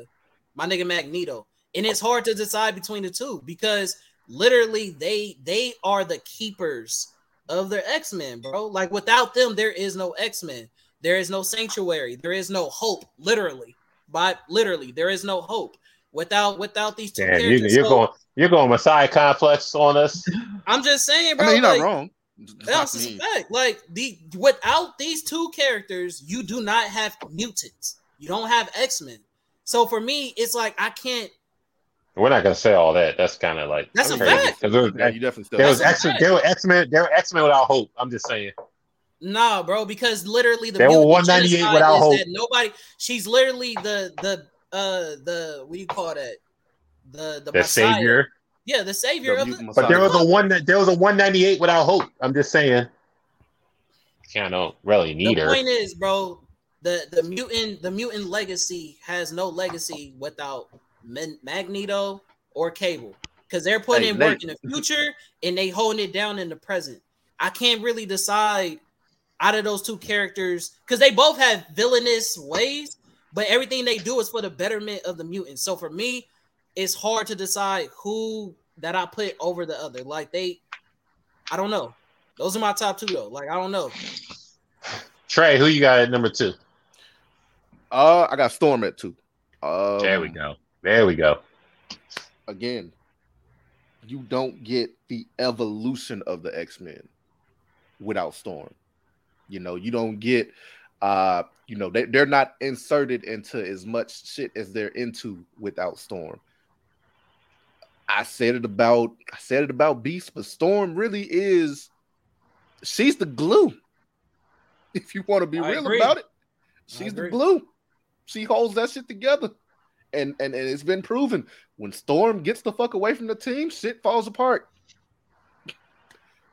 my nigga Magneto. And it's hard to decide between the two because literally they they are the keepers of their X-Men, bro. Like without them, there is no X-Men. There is no sanctuary. There is no hope. Literally, but literally, there is no hope without without these two Damn, characters. You, are so, going you're going Messiah complex on us. I'm just saying, bro. I mean, you're like, not wrong. That's a fact. Like the without these two characters, you do not have mutants. You don't have X Men. So for me, it's like I can't. We're not gonna say all that. That's kind of like that's a fact. There was, yeah, you definitely there was X there were X Men there were X Men without hope. I'm just saying. Nah, bro, because literally the there were 198 without hope. Nobody. She's literally the the uh the what do you call that? The the, the savior. Yeah, the savior the of the. But there was a one that there was a 198 without hope. I'm just saying. Kind of really need the her. The point is, bro, the the mutant the mutant legacy has no legacy without Magneto or Cable because they're putting hey, in work in the future and they holding it down in the present. I can't really decide out of those two characters because they both have villainous ways, but everything they do is for the betterment of the mutants. So for me, it's hard to decide who that I put over the other. Like they, I don't know. Those are my top two though. Like I don't know. Trey, who you got at number two? Uh, I got Storm at two. Um, there we go. There we go. Again, you don't get the evolution of the X Men without Storm. You know, you don't get uh, you know, they, they're not inserted into as much shit as they're into without Storm. I said it about I said it about Beast, but Storm really is she's the glue. If you want to be I real agree. about it, she's the glue. She holds that shit together. And, and and it's been proven when Storm gets the fuck away from the team, shit falls apart.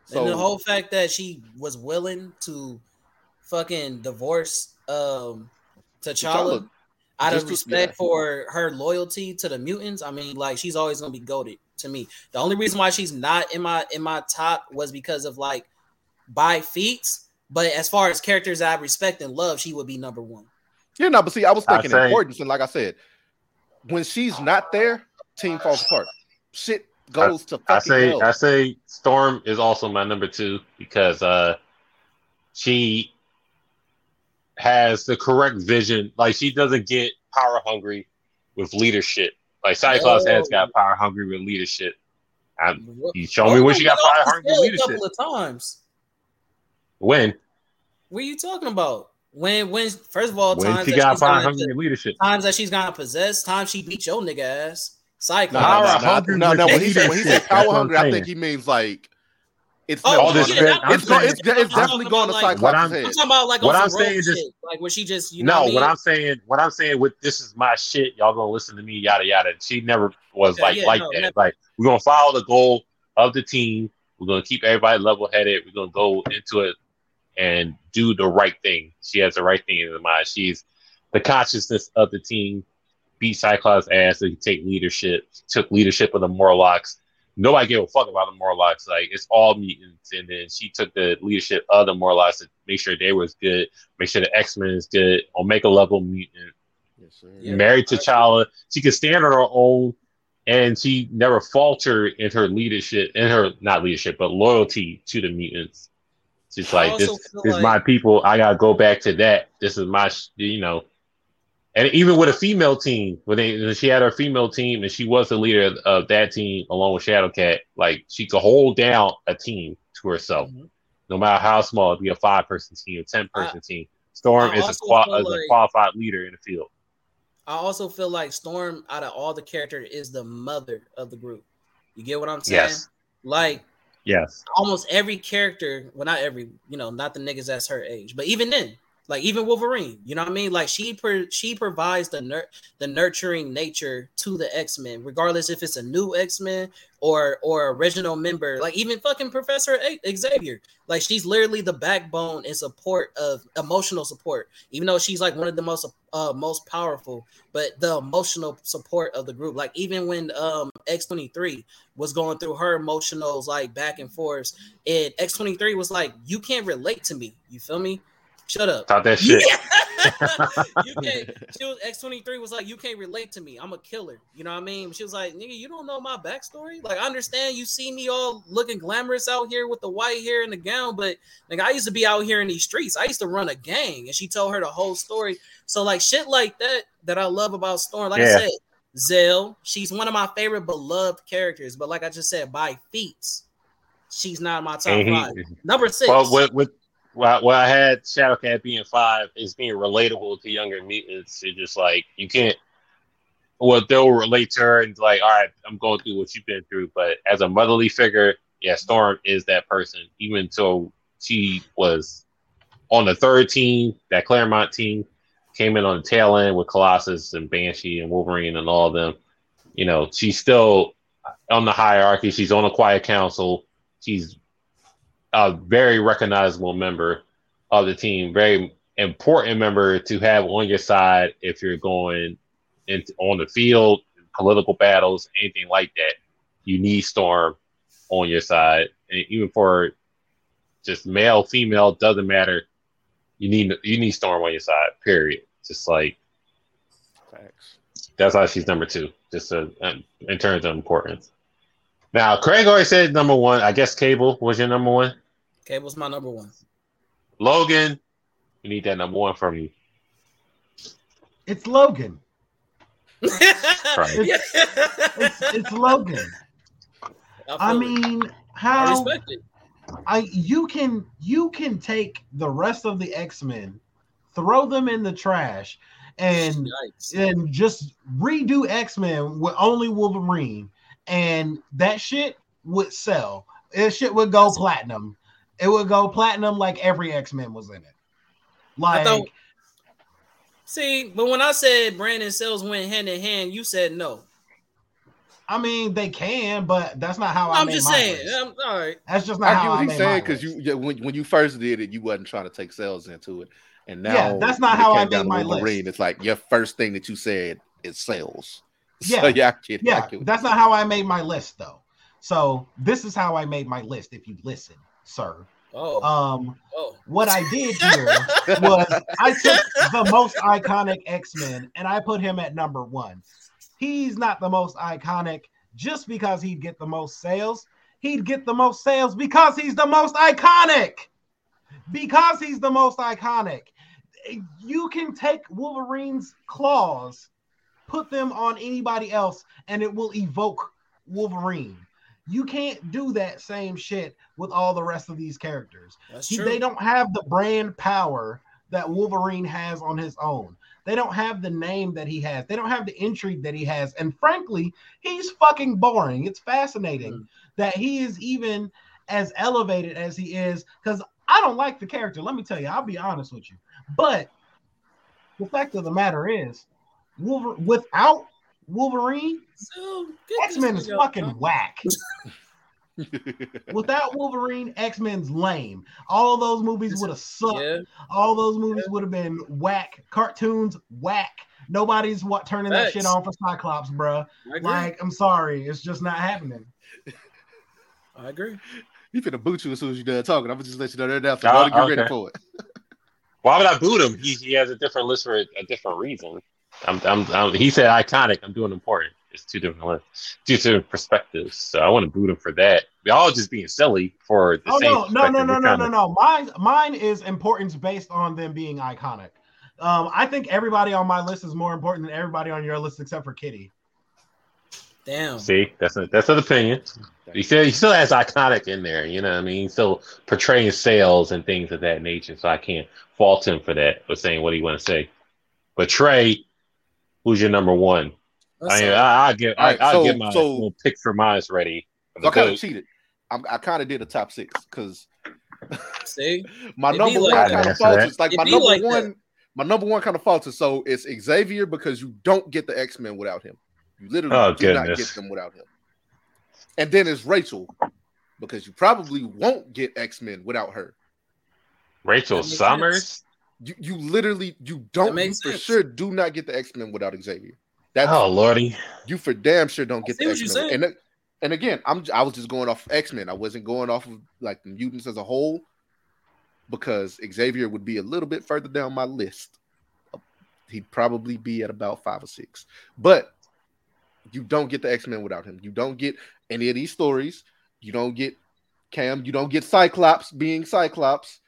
So and the whole fact that she was willing to fucking divorce um T'Challa, T'Challa. out of respect yeah. for her loyalty to the mutants, I mean, like she's always gonna be goaded to me. The only reason why she's not in my in my top was because of like by feats. But as far as characters I respect and love, she would be number one. Yeah, no, but see, I was thinking I importance, and like I said, when she's not there, team falls apart. Shit goes I, to I say hell. I say Storm is also my number two because uh she has the correct vision. Like she doesn't get power hungry with leadership. Like Cyclops oh. has got power hungry with leadership. I'm, you show me when she got power hungry with leadership. A couple of times. When? What are you talking about? When when first of all, when times she got power hungry leadership. Times that she's gonna possess, times she beat your nigga ass. Cyclops. No, no, no, no, no when he said when he said power hungry, I think he means like It's Oh, all this gonna- shit- it's, I'm go- it's, it's I'm definitely going to about, like- What I'm- Cyclops' I'm talking about like What I'm saying is just- like where she just you know no, what I mean? what I'm saying, what I'm saying with this is my shit. Y'all gonna listen to me, yada yada. She never was Yeah, like yeah, like no, that. never. Like we're gonna follow the goal of the team. We're gonna keep everybody level headed. We're gonna go into it and do the right thing. She has the right thing in her mind. She's the consciousness of the team. Beat Cyclops' ass. They take leadership. Took leadership of the Morlocks. Nobody gave a fuck about the Morlocks. Like it's all mutants, and then she took the leadership of the Morlocks to make sure they was good, make sure the X Men is good. Omega level mutant, Yes, sir. Yeah. married to T'Challa. She could stand on her own, and she never faltered in her leadership, in her not leadership, but loyalty to the mutants. I like, this, this is like- my people. I gotta go back to that. This is my, you know. And even with a female team, when they when she had her female team and she was the leader of, that team along with Shadowcat, like she could hold down a team to herself, Mhm. no matter how small. It'd be a five person team, a ten person team. Storm is a, qual- feel is a qualified leader in the field. I also feel like Storm, out of all the characters, is the mother of the group. You get what I'm saying? Yes. Like Yes. almost every character, well, not every, you know, not the niggas that's her age, but even then, like even Wolverine, you know what I mean? Like she she provides the nur- the nurturing nature to the X Men, regardless if it's a new X Men or or original member. Like even fucking Professor A- Xavier, like she's literally the backbone and support of emotional support. Even though she's like one of the most uh most powerful, but the emotional support of the group. Like even when um X twenty three was going through her emotionals like back and forth, and X twenty three was like, "You can't relate to me." You feel me? Shut up. Talk that shit. *laughs* you can't. She was X twenty three was like, you can't relate to me. I'm a killer. You know what I mean? She was like, nigga, you don't know my backstory. Like, I understand you see me all looking glamorous out here with the white hair and the gown, but like, I used to be out here in these streets. I used to run a gang, and she told her the whole story. So like shit like that that I love about Storm. Like Yeah. I said, Zell, she's one of my favorite beloved characters. But like I just said, by feats, she's not my top he- five. Number six. Well, with, with well, well, I had Shadowcat being five is being relatable to younger mutants. It's just like you can't. Well, they'll relate to her and like, all right, I'm going through what you've been through. But as a motherly figure, yeah, Storm is that person. Even though she was on the third team, that Claremont team came in on the tail end with Colossus and Banshee and Wolverine and all of them. You know, she's still on the hierarchy. She's on the Quiet Council. She's a very recognizable member of the team, very important member to have on your side if you're going into on the field, political battles, anything like that. You need Storm on your side, and even for just male, female, doesn't matter. You need you need Storm on your side. Period. Just like Facts. that's why she's number two, just uh, in terms of importance. Now, Craig already said number one. I guess Cable was your number one. Cable's my number one. Logan, we need that number one from you. It's Logan. *laughs* Right. Yeah. It's, it's Logan. I feel it. mean, I how respect it. I you can you can take the rest of the X Men, throw them in the trash, and Yikes. and just redo X Men with only Wolverine, and that shit would sell. It shit would go platinum. It would go platinum like every X Men was in it. Like thought- See, but when I said Brandon Sales went hand in hand, you said no. I mean, they can, but that's not how I I'm just my saying. list. I'm, all right. That's just not I how get I he's made saying my because you yeah, when, when you first did it, you wasn't trying to take sales into it, and now Yeah, that's not how I made my Wolverine, list. It's like your first thing that you said is sales. Yeah. *laughs* so, yeah, I get, Yeah, get what that's not how I made my list though. So this is how I made my list. If you listen, sir. Oh, Um, oh. what I did here was I took the most iconic X Men and I put him at number one. He's not the most iconic just because he'd get the most sales. He'd get the most sales because he's the most iconic. Because he's the most iconic. You can take Wolverine's claws, put them on anybody else, and it will evoke Wolverine. You can't do that same shit with all the rest of these characters. That's true. they don't have the brand power that Wolverine has on his own. They don't have the name that he has. They don't have the intrigue that he has. And frankly, he's fucking boring. It's fascinating Mm. that he is even as elevated as he is because I don't like the character. Let me tell you, I'll be honest with you. But the fact of the matter is, Wolver- without Wolverine, So, X Men is fucking up. whack. *laughs* Without Wolverine, X Men's lame. All those movies would have sucked. Yeah, All those movies would have been whack. Cartoons, whack. Nobody's what turning that shit Facts. on for Cyclops, bruh. I agree. Like, I'm sorry, it's just not happening. I agree. He finna boot you as soon as you're done talking. I'm gonna just let you know that now. So Oh, oh, get ready for it. Why would I boot him? He, he has a different list for a, a different reason. I'm, I'm, I'm, he said iconic. I'm doing important. It's two different lists, two different perspectives. So I want to boot him for that. We all just being silly for the Oh same. no, no, no, no, no, no, no. Mine, mine is importance based on them being iconic. Um, I think everybody on my list is more important than everybody on your list except for Kitty. Damn. See, that's a, that's an opinion. He still he still has iconic in there. You know, what I mean, he's still portraying sales and things of that nature. So I can't fault him for that. For saying what he want to say. But Trey, who's your number one? That's I mean. I, I'll get I, I'll so- get my so- little pick for mine ready. So I kind of cheated. I'm, I kind of did a top six because See, *laughs* my It be number like one kind of Answer that. falters. Like It my number like that. one, my number one kind of falters. So it's Xavier because you don't get the X Men without him. You literally Oh, do not get them without him. And then it's Rachel because you probably won't get X Men without her. Rachel That makes Summers. You you literally you don't you for sense. sure do not get the X Men without Xavier. That's Oh lordy. you for damn sure don't I get see the what X you're Men. saying. And and again, I'm I was just going off X Men. I wasn't going off of like the mutants as a whole because Xavier would be a little bit further down my list. He'd probably be at about five or six, but you don't get the X Men without him. You don't get any of these stories. You don't get Cam. You don't get Cyclops being Cyclops.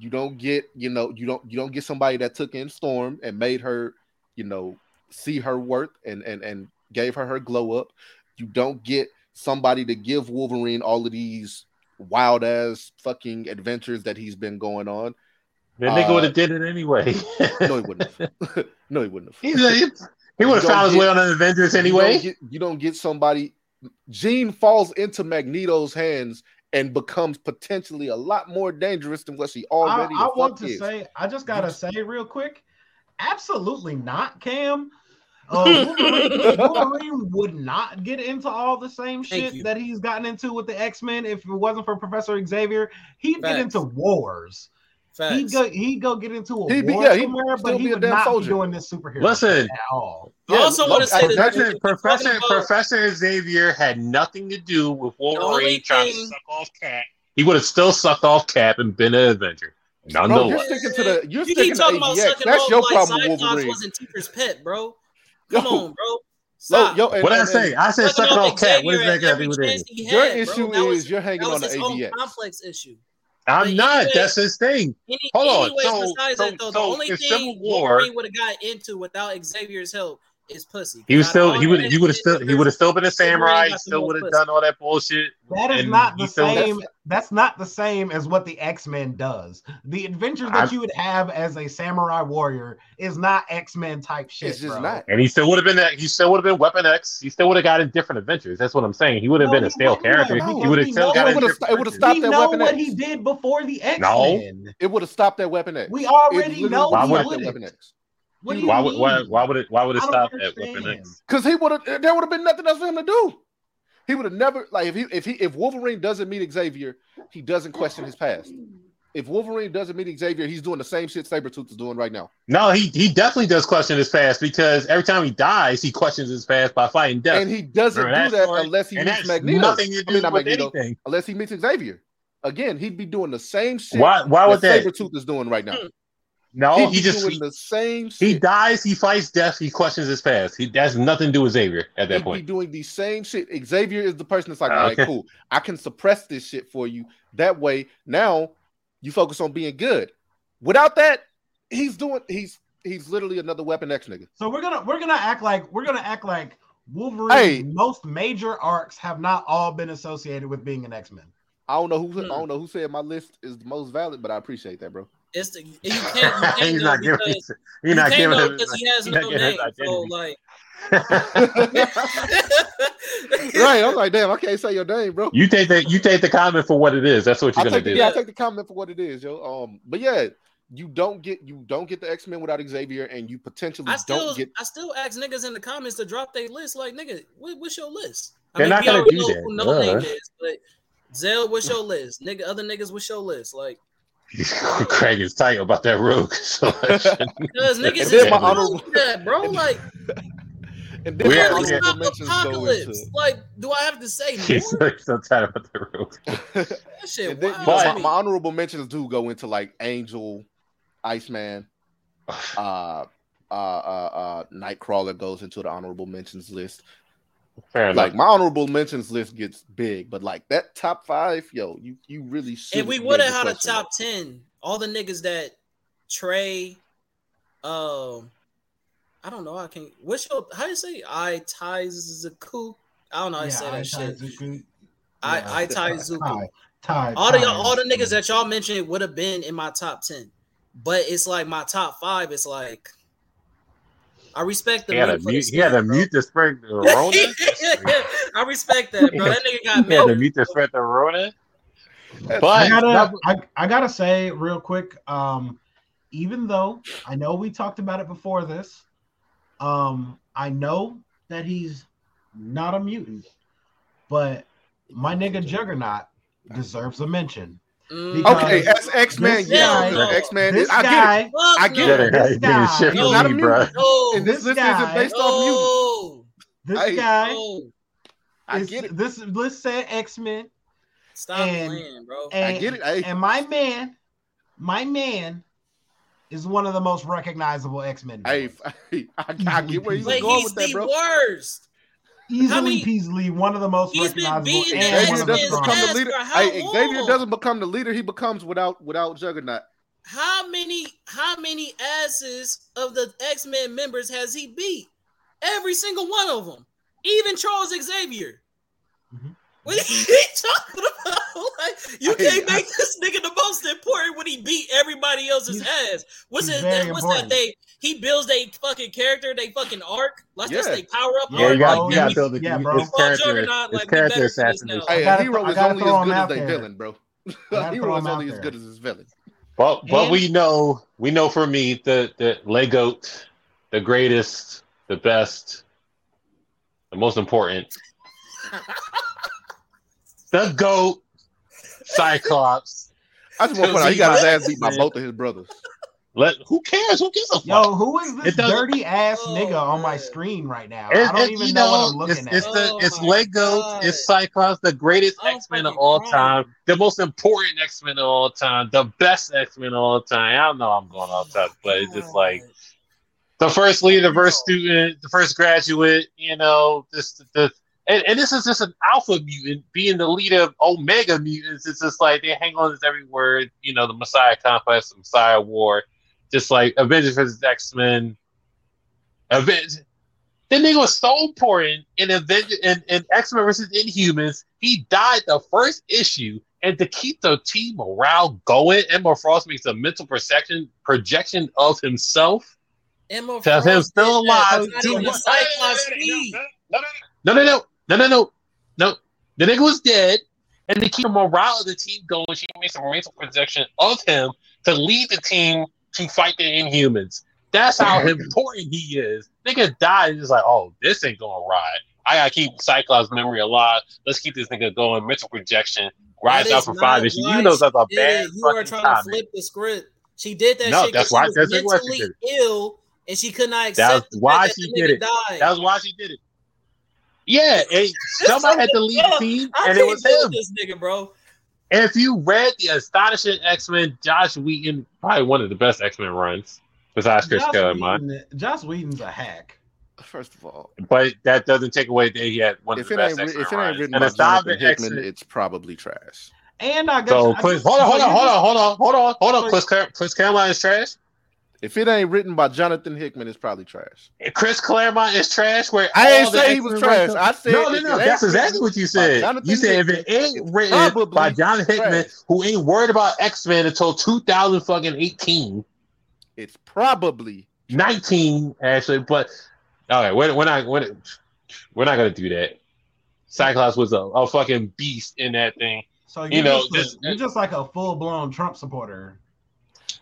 You don't get you know you don't you don't get somebody that took in Storm and made her you know see her worth and and and gave her her glow up. You don't get somebody to give Wolverine all of these wild ass fucking adventures that he's been going on. That nigga Uh, would have did it anyway. *laughs* No, he wouldn't have. *laughs* no, he wouldn't have. He's a, he would have found his get- way on the Avengers You anyway. don't, get, you don't get somebody. Jean falls into Magneto's hands and becomes potentially a lot more dangerous than what she already. I the want to is. say, I just gotta say real quick, absolutely not, Cam. *laughs* Uh, Wolverine, Wolverine would not get into all the same shit that he's gotten into with the X Men if it wasn't for Professor Xavier. He'd get into wars. Facts. He'd go, he'd go get into a He'd be- war yeah, he'd somewhere, but be he a would damn not soldier. be doing this superhero Listen. at all. I also look, want to say that Professor, we're Professor, about- Professor Xavier had nothing to do with Wolverine trying thing- to suck off Cap. He would have still sucked off Cap and been an Avenger. Bro, you're sticking to the. You're you sticking keep to talking about sucking That's off your like problem Cyclops Wolverine. wasn't Teacher's pet, bro. Come Yo, on, bro. yo, Stop. yo, and- what did I say? I said Sucking sucking off Cap. What Xavier does that at got to do with it? Your issue is you're hanging on the his own AVX. complex issue. I'm But not. anyway- That's his thing. Any, Hold on. anyways, So- besides so- that, though, so the only thing Civil War- Wolverine would have got into without Xavier's help is pussy. He was still. He would. the He would have still. He would have still been a samurai. got the Still would have done all that bullshit. That is not the he still- same. That's not the same as what the X Men does. The adventures that I'm- you would have as a samurai warrior is not X Men type shit. It's just bro. not. And he still would have been that. He still would have been Weapon X. He still would have gotten different adventures. That's what I'm saying. He would have No, been a stale character. have, he would have we still know got it would've- different it would've stopped we that know Weapon what X. he did before the X No. Men. It would have stopped that Weapon X. We already know Why he would- stopped that wouldn't. Weapon X. What do you Why would? Why, why would it? Why would it I stop at Weapon. X? Because he would have, there would have been nothing else for him to do. He would have never like if he if he if Wolverine doesn't meet Xavier, he doesn't question his past. If Wolverine doesn't meet Xavier, he's doing the same shit Sabretooth is doing right now. No, he he definitely does question his past because every time he dies, he questions his past by fighting death. And he doesn't Remember do that that unless he and meets Magneto. nothing to I do mean, not with Magneto, anything. unless he meets Xavier. Again, he'd be doing the same shit Why? Why would that? Sabretooth is doing right now. Hmm. No, He'd he just doing he, the same he dies, he fights death, he questions his past. He that's nothing to do with Xavier at that He'd be doing the same shit. Xavier is the person that's like, Ah, all right, okay. cool. I can suppress this shit for you. That way, now you focus on being good. Without that, he's doing he's he's literally another weapon X nigga. So we're gonna we're gonna act like we're gonna act like Wolverine's Hey. most major arcs have not all been associated with being an X Men. I don't know who I Hmm. don't know who said my list is the most valid, but I appreciate that, bro. It's the, you *laughs* can't. You can't he's know not giving. because, He's not you can't giving. know him- because he has no name. So like, *laughs* right. I'm like, damn, I can't say your name, bro. You take the you take the comment for what it is. That's what you're I gonna take the, do. yeah, I take the comment for what it is, yo. Um, but yeah, you don't get you don't get the X Men without Xavier, and you potentially I still don't get. I still ask niggas in the comments to drop their list. Like, nigga, what, what's your list? They're not gonna do know that. who no name is, but Zell, what's your list? Nigga, other niggas, what's your list? Like, *laughs* Craig is tight about that rogue *laughs* selection. because niggas is then my honorable- that, bro. Like, *laughs* And then We're holy yeah. honorable stop apocalypse. into. Like, do I have to say He's more? so, so tight about the rogue. That shit, And then, wild you know, to But- my, my honorable mentions do go into like Angel, Iceman, *sighs* uh, uh, uh, uh, Nightcrawler goes into the honorable mentions list. Fair enough. Like my honorable mentions list gets big, but like that top five, yo, you you really should. if we would have had a top ten, all the niggas that Trey, um, I don't know, I can't. What's your how you say? I ties Zuku. I don't know how to say that shit. I I tie *laughs* Zuku. Ty, Ty, All the all the niggas that y'all mentioned would have been in my top ten, but it's like my top five. It's like I respect the he had mute to for the. *laughs* He had to mute the spread the Rona. I respect that, bro. That nigga got *laughs* He had to mad. mute the spread the Rona. But I gotta, I, I gotta say real quick. Um, even though I know we talked about it before this, um, I know that he's not a mutant, but my nigga Juggernaut deserves a mention. Mm. Because- Okay, as X Men, yeah, guy- X Men. I get it. I get it. This guy- shit No, for not a me, mutant. bro. No, And this, This list guy- isn't based off music. this guy, no. I is, get it. This list said X Men, Stop And- playing, bro. I and get it. Hey, and my man, my man, is one of the most recognizable X Men. hey, I, *laughs* I get where he's But going he's with that, the bro. worst. Easily How many- peasily one of the most He's been recognizable and Xavier of the X-Men's doesn't become the leader. for how Hey, Xavier doesn't become the leader. He becomes without without Juggernaut. How many how many asses of the X Men members has he beat? Every single one of them, even Charles Xavier. Mhm. What are you *laughs* talking about? Like you Hey, can't I- make this nigga the most important when he beat everybody else's ass. What's he's it? very What's important. that? They he builds they fucking character, they fucking arc. Like that's Yeah. they power up. Yeah, arc. you got bro. you got to build the Yeah, bro. Fuck character. Juggernaut, His like, we character better see this assassination. now. Hey, gotta hero th- is only as good as out their there. villain, bro. *laughs* gotta hero throw is only as good as his villain. But but And- we know we know for me the the Lego, the greatest, the best, the most important, *laughs* the goat, Cyclops. I just want to *laughs* point out he got his ass beat by both of his brothers. Let who cares? Who gives a fuck? Yo, who is this dirty ass Oh, nigga on my screen right now? It- I don't it- even you know, what I'm looking it's, at. It's the Oh it's my Lego, God. it's Cyclops, the greatest I'm X Men of all crying. time, the most important X Men of all time, the best X Men of all time. I don't know I'm going off top, but it's just like the first leader, the first student, the first graduate, you know, this the and, and this is just an alpha mutant being the leader of omega mutants. It's just like they hang on to every word, you know, the Messiah complex, the Messiah War, just like Avengers versus X Men. Avengers. The nigga was so important in Avenger in, in X Men versus Inhumans. He died the first issue, and to keep the team morale going, Emma Frost makes a mental projection projection of himself. Emma To have him still alive. It's not even a Cyclops speed. No, no, no, no, no, no, no. The nigga was dead, and to keep the morale of the team going, she makes a mental projection of him to lead the team to fight the Inhumans. That's how *laughs* important he is. Nigga died, and it's like, oh, this ain't gonna ride. I gotta keep Cyclops' memory alive. Let's keep this nigga going. Mental projection. Rise out for five issues. You know that's a she did bad it. You are trying comment. to flip the script. She did that No, shit that's why- she was that's exactly why she mentally ill and she could not That's accept the why fact she that the did it. died. That's why she did it. Yeah, and *laughs* somebody had to lead the team, and it can't was him. this nigga, bro. And if you read the astonishing X Men, Joss Whedon, probably one of the best X Men runs besides Chris Joss Claremont. Whedon, Joss Whedon's a hack. First of all, But that doesn't take away that he had one of if the it best ain't X-Men if it ain't written And by astonishing Jonathan X Hickman, Men. it's probably trash. And I guess So, I Chris, guess- hold on, hold so on, hold on, hold on, hold on, hold on. Chris, Chris Claremont is trash. If it ain't written by Jonathan Hickman, it's probably trash. Chris Claremont is trash. Where I ain't all say he was trash. I said no, no, no. That's exactly what you said. You said if it ain't written by John Hickman, trash. who ain't worried about X Men until 2000 fucking 18, It's probably 19 actually. But okay, when when I when it, we're not gonna do that. Cyclops was a, a fucking beast in that thing. So You you're, know, just, just- you're just like a full blown Trump supporter.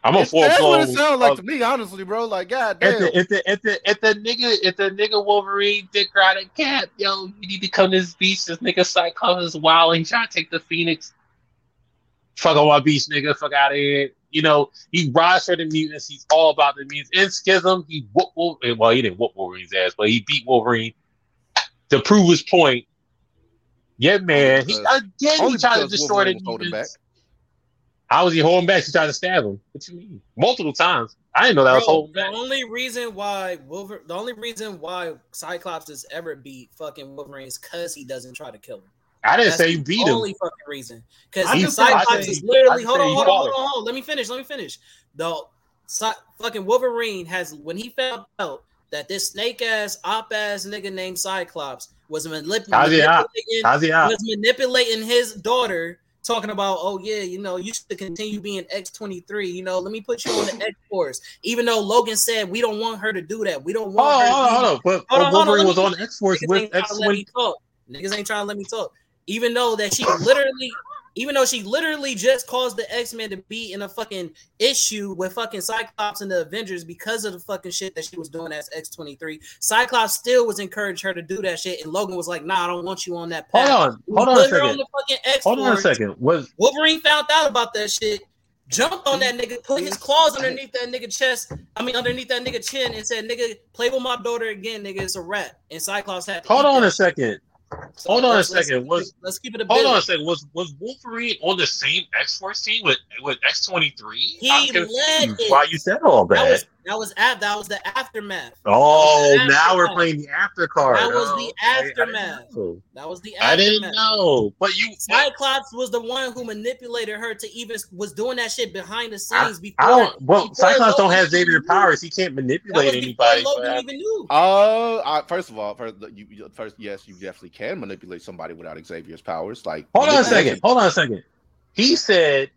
I'm a full That's what it sounds like uh, to me, honestly, bro. Like, god damn. the, if the if the if the nigga if the nigga Wolverine dick riding cap, yo, you need to come to this beach. This nigga Cyclops is wild. He trying to take the Phoenix. Fuck on my beach, nigga. Fuck out of here. You know he rides for the mutants. He's all about the mutants. In Schism, he whoop, whoop eh, well he didn't whoop Wolverine's ass, but he beat Wolverine to prove his point. Yeah, man. He again he tried to destroy the Wolverine holding mutants. How was he holding back? He tried to stab him. What you mean? Multiple times. I didn't know that was Bro, holding the back. only reason why Wolver- the only reason why Cyclops has ever beat fucking Wolverine is because he doesn't try to kill him. I didn't That's say he the beat him. only fucking reason. Because Cyclops I is literally hold on, hold on, hold on, hold on. Let me finish. Let me finish. The Cy- fucking Wolverine has when he found out that this snake ass op ass nigga named Cyclops was manip- How's he out? manipulating How's he out? was manipulating his daughter, talking about, oh yeah, you know, you should continue being X twenty three. You know, let me put you on the X Force. Even though Logan said we don't want her to do that, we don't want on, her. to hold on, do hold on. But, Hold on, Wolverine was on X Force with X. Niggas ain't trying to let me talk. Even though that she literally, even though she literally just caused the X Men to be in a fucking issue with fucking Cyclops and the Avengers because of the fucking shit that she was doing as X twenty three. Cyclops still was encouraging her to do that shit, and Logan was like, "Nah, I don't want you on that Hold on, hold on a her on the fucking X Hold on a second. Was Wolverine found out about that shit, jumped on that nigga, put his claws underneath that nigga chest. I mean, underneath that nigga chin, and said, "Nigga, play with my daughter again, nigga. It's a rat." And Cyclops had. To hold on that a second. So Hold on a let's- let's second. Was- let's keep it a Hold bit. on a second. Was was Wolverine on the same X Force team with with X twenty three? He led it. Why you said all That that? was that was af- that was the aftermath. oh, that was the now we're playing the after card. That was Oh, the okay. I aftermath. That was the I didn't know, but you. Cyclops was the one who manipulated her to even was doing that shit behind the scenes before. I don't. Well, before Cyclops don't have Xavier knew. powers. He can't That manipulate was anybody. Logan but- even knew. Uh, first of all, first you, you first yes, you definitely can manipulate somebody without Xavier's powers. Like, Hold on a second. Hold on a second. He said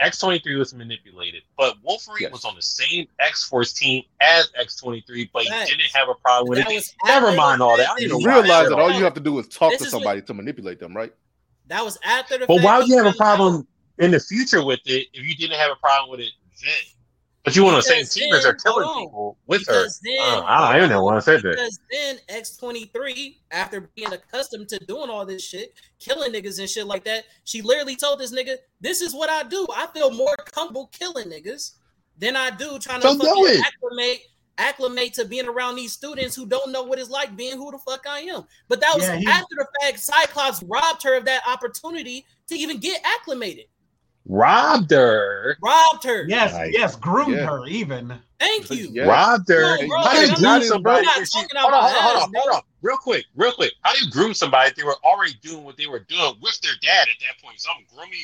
X twenty three was manipulated, but Wolverine Yes. was on the same X Force team as X twenty three, but he Facts. didn't have a problem with That it. was Never mind all that. I You don't that know he why realize that all all you have to do is talk This to is what- somebody to manipulate them, right? That was after the. But fact why would you have a problem in the future with it if you didn't have a problem with it then? But you want to say same Because team as her killing on. people with her. Then, Uh, I don't even know why I said that. Because then X23, after being accustomed to doing all this shit, killing niggas and shit like that, she literally told this nigga, This is what I do. I feel more comfortable killing niggas than I do trying to So do fucking acclimate acclimate to being around these students who don't know what it's like being who the fuck I am. But that was Yeah, he- after the fact Cyclops robbed her of that opportunity to even get acclimated. Robbed her. Robbed her. Yes, Right. yes, groomed Yeah. her even. Thank you. Yeah. Robbed her. No, bro, How do you groom somebody? I'm not if she- hold on, hold on, hold on, hold on. Real quick, real quick. How do you groom somebody if they were already doing what they were doing with their dad at that point? So I'm grooming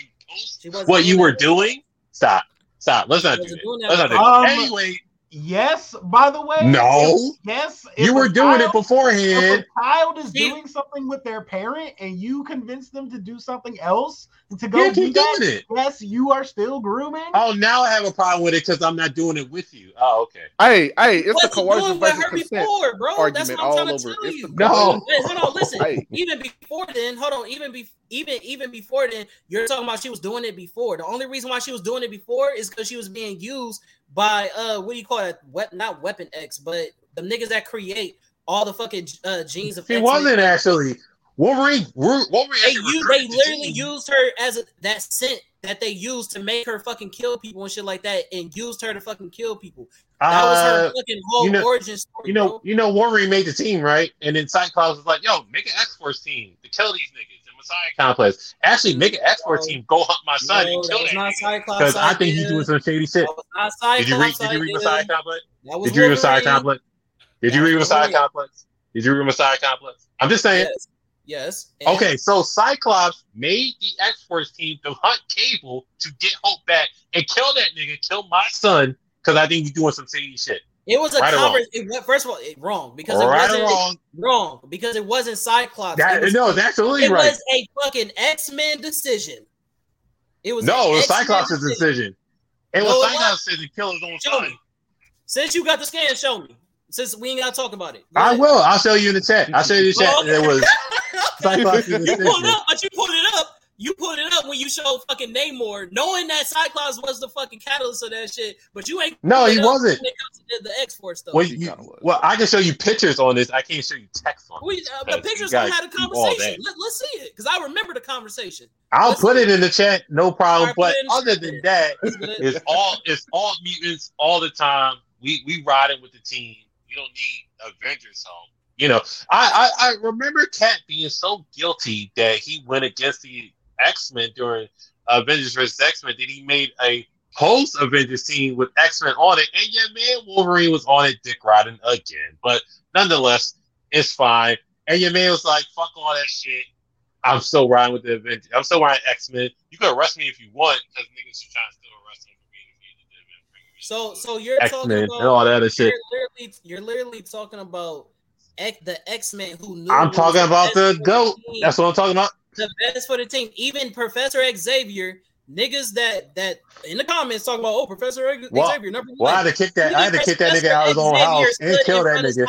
you post what you were doing? Stop. Stop. Let's not do wasn't that. Let's not do her. that. Um, Anyway, Yes, by the way. No. if- yes. if you were doing it beforehand. If a child is See- doing something with their parent and you convince them to do something else to go Yeah, do keep that, doing it. yes, you are still grooming. Oh, now I have a problem with it because I'm not doing it with you. Oh, okay. Hey, hey, it's the wasn't coercion doing with versus her consent before, bro. That's what I'm all trying over. to tell It's you. the No. hold on, listen. Hey. Even before then, hold on. Even be, even even before then, you're talking about she was doing it before. The only reason why she was doing it before is because she was being used by uh, what do you call it? Wep- not Weapon X, but the niggas that create all the fucking uh genes of. He wasn't actually. Wolverine. Wolverine They, actually u- they recruited the literally used her as a, that scent that they used to make her fucking kill people and shit like that, and used her to fucking kill people. That was her Uh, fucking whole you know- origin story. you know, bro. you know, Wolverine made the team, right? And then Cyclops was like, "Yo, make an X Force team to kill these niggas in Messiah Complex. Actually, make an X Force team, go hunt my son No, and that kill was that not nigga." Because I think he's doing some shady shit. That was not Cyclops Did you read? Did you read idea. Messiah Complex? Did you read Messiah Wolverine. Complex? Did you read was Messiah Complex? Did you read Messiah Complex? I'm just saying. Yes. Yes. Okay, so Cyclops made the X Force team to hunt Cable to get Hope back and kill that nigga, kill my son, because I think he's doing some shady shit. It was a Right conversation. It, went- first of all, it, wrong because it right wasn't wrong? wrong because it wasn't Cyclops. That, it was, no, it's absolutely it right. was a fucking X Men decision. It was No, it was X-Men Cyclops' decision. It No, was it Cyclops' decision kill his own Show son. me. Since you got the scan, show me. Since we ain't gotta talk about it. I will. I'll show you in the chat. I'll show you the chat. It was *laughs* Cyclops you pulled it up, but you pulled it up. You put it up when you showed fucking Namor, knowing that Cyclops was the fucking catalyst of that shit. But you ain't. No, he wasn't. The X Force stuff. Well, you, well, I can show you pictures on this. I can't show you text on. We, uh, the pictures don't have a conversation. Let, us see it because I remember the conversation. I'll let's put it in the chat, no problem. Right, but other than that, *laughs* it's all it's all mutants all the time. We we riding with the team. We don't need Avengers home. You know, I, I, I remember Cap being so guilty that he went against the X Men during Avengers vs X Men that he made a post Avengers team with X Men on it, and yeah, man, Wolverine was on it, dick riding again. But nonetheless, it's fine. And your man was like, "Fuck all that shit." I'm still riding with the Avengers. I'm still riding X Men. You can arrest me if you want, because niggas are trying to still arrest me for being a So, so you're X-Men talking about and all that other shit. You're literally, you're literally talking about X, the X Men who knew. I'm talking about the goat. That's what I'm talking about. The best for the team. Even Professor Xavier, niggas that that in the comments talking about oh Professor Xavier well, number one. Well, I had to kick that. I had to kick that nigga out of his own house and kill that nigga.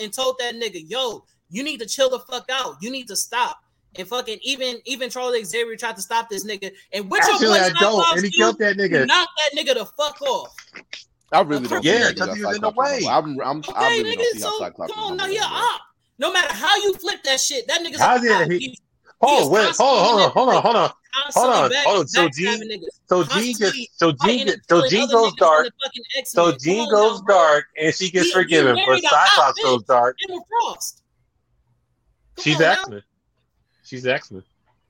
And told that nigga, yo, you need to chill the fuck out. You need to stop. And fucking even even Charles Xavier tried to stop this nigga. And which your boy Cyclops and he killed that nigga. Knock that nigga the fuck off. I really don't. Yeah, because he was in the way. I'm, I'm, okay, I really nigga, so come on, now he op. No matter how you flip that shit, that nigga's how did he? Hold, wait, hold on, hold on, hold on, hold on, hold on, hold on. Oh, so Jean, so Jean gets, so Jean, so Jean goes dark. So Jean goes dark, and she gets forgiven. But Cyclops goes dark. She's X Men. She's X Men.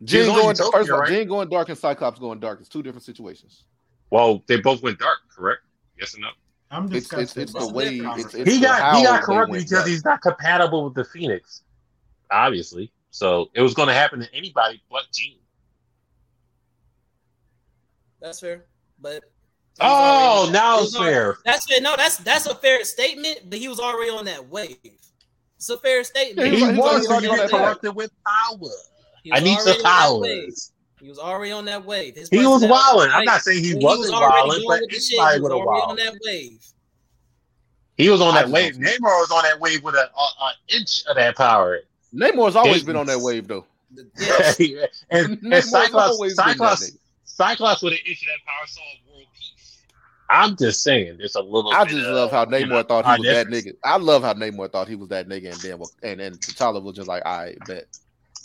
Jean going first. Jean going dark and Cyclops going dark. It's two different situations. Well, they both went dark, correct? Yes or no? I'm just it's, it's, it's the way it's, it's he got he got corrupted because dark. he's not compatible with the Phoenix, obviously. So it was going to happen to anybody but Jean. That's fair, but oh, already, now it's fair. That's fair. No, that's that's a fair statement. But he was already on that wave. It's a fair statement. he, he was already corrupted with power. I need some powers. He was already on that wave. His he was wilding. I'm not saying he, he wasn't was wilding, but anybody would have on that wave. He was on that wave. Namor was on that wave with an inch of that power. Namor's always been on that wave, though. *laughs* Yeah. and, and Cyclops, Cyclops, Cyclops with an inch of that power saw world peace. I'm just saying, there's a little. I just love how Namor you know, thought he was that nigga. I love how Namor thought he was that nigga, and then and then T'Challa was just like, I bet.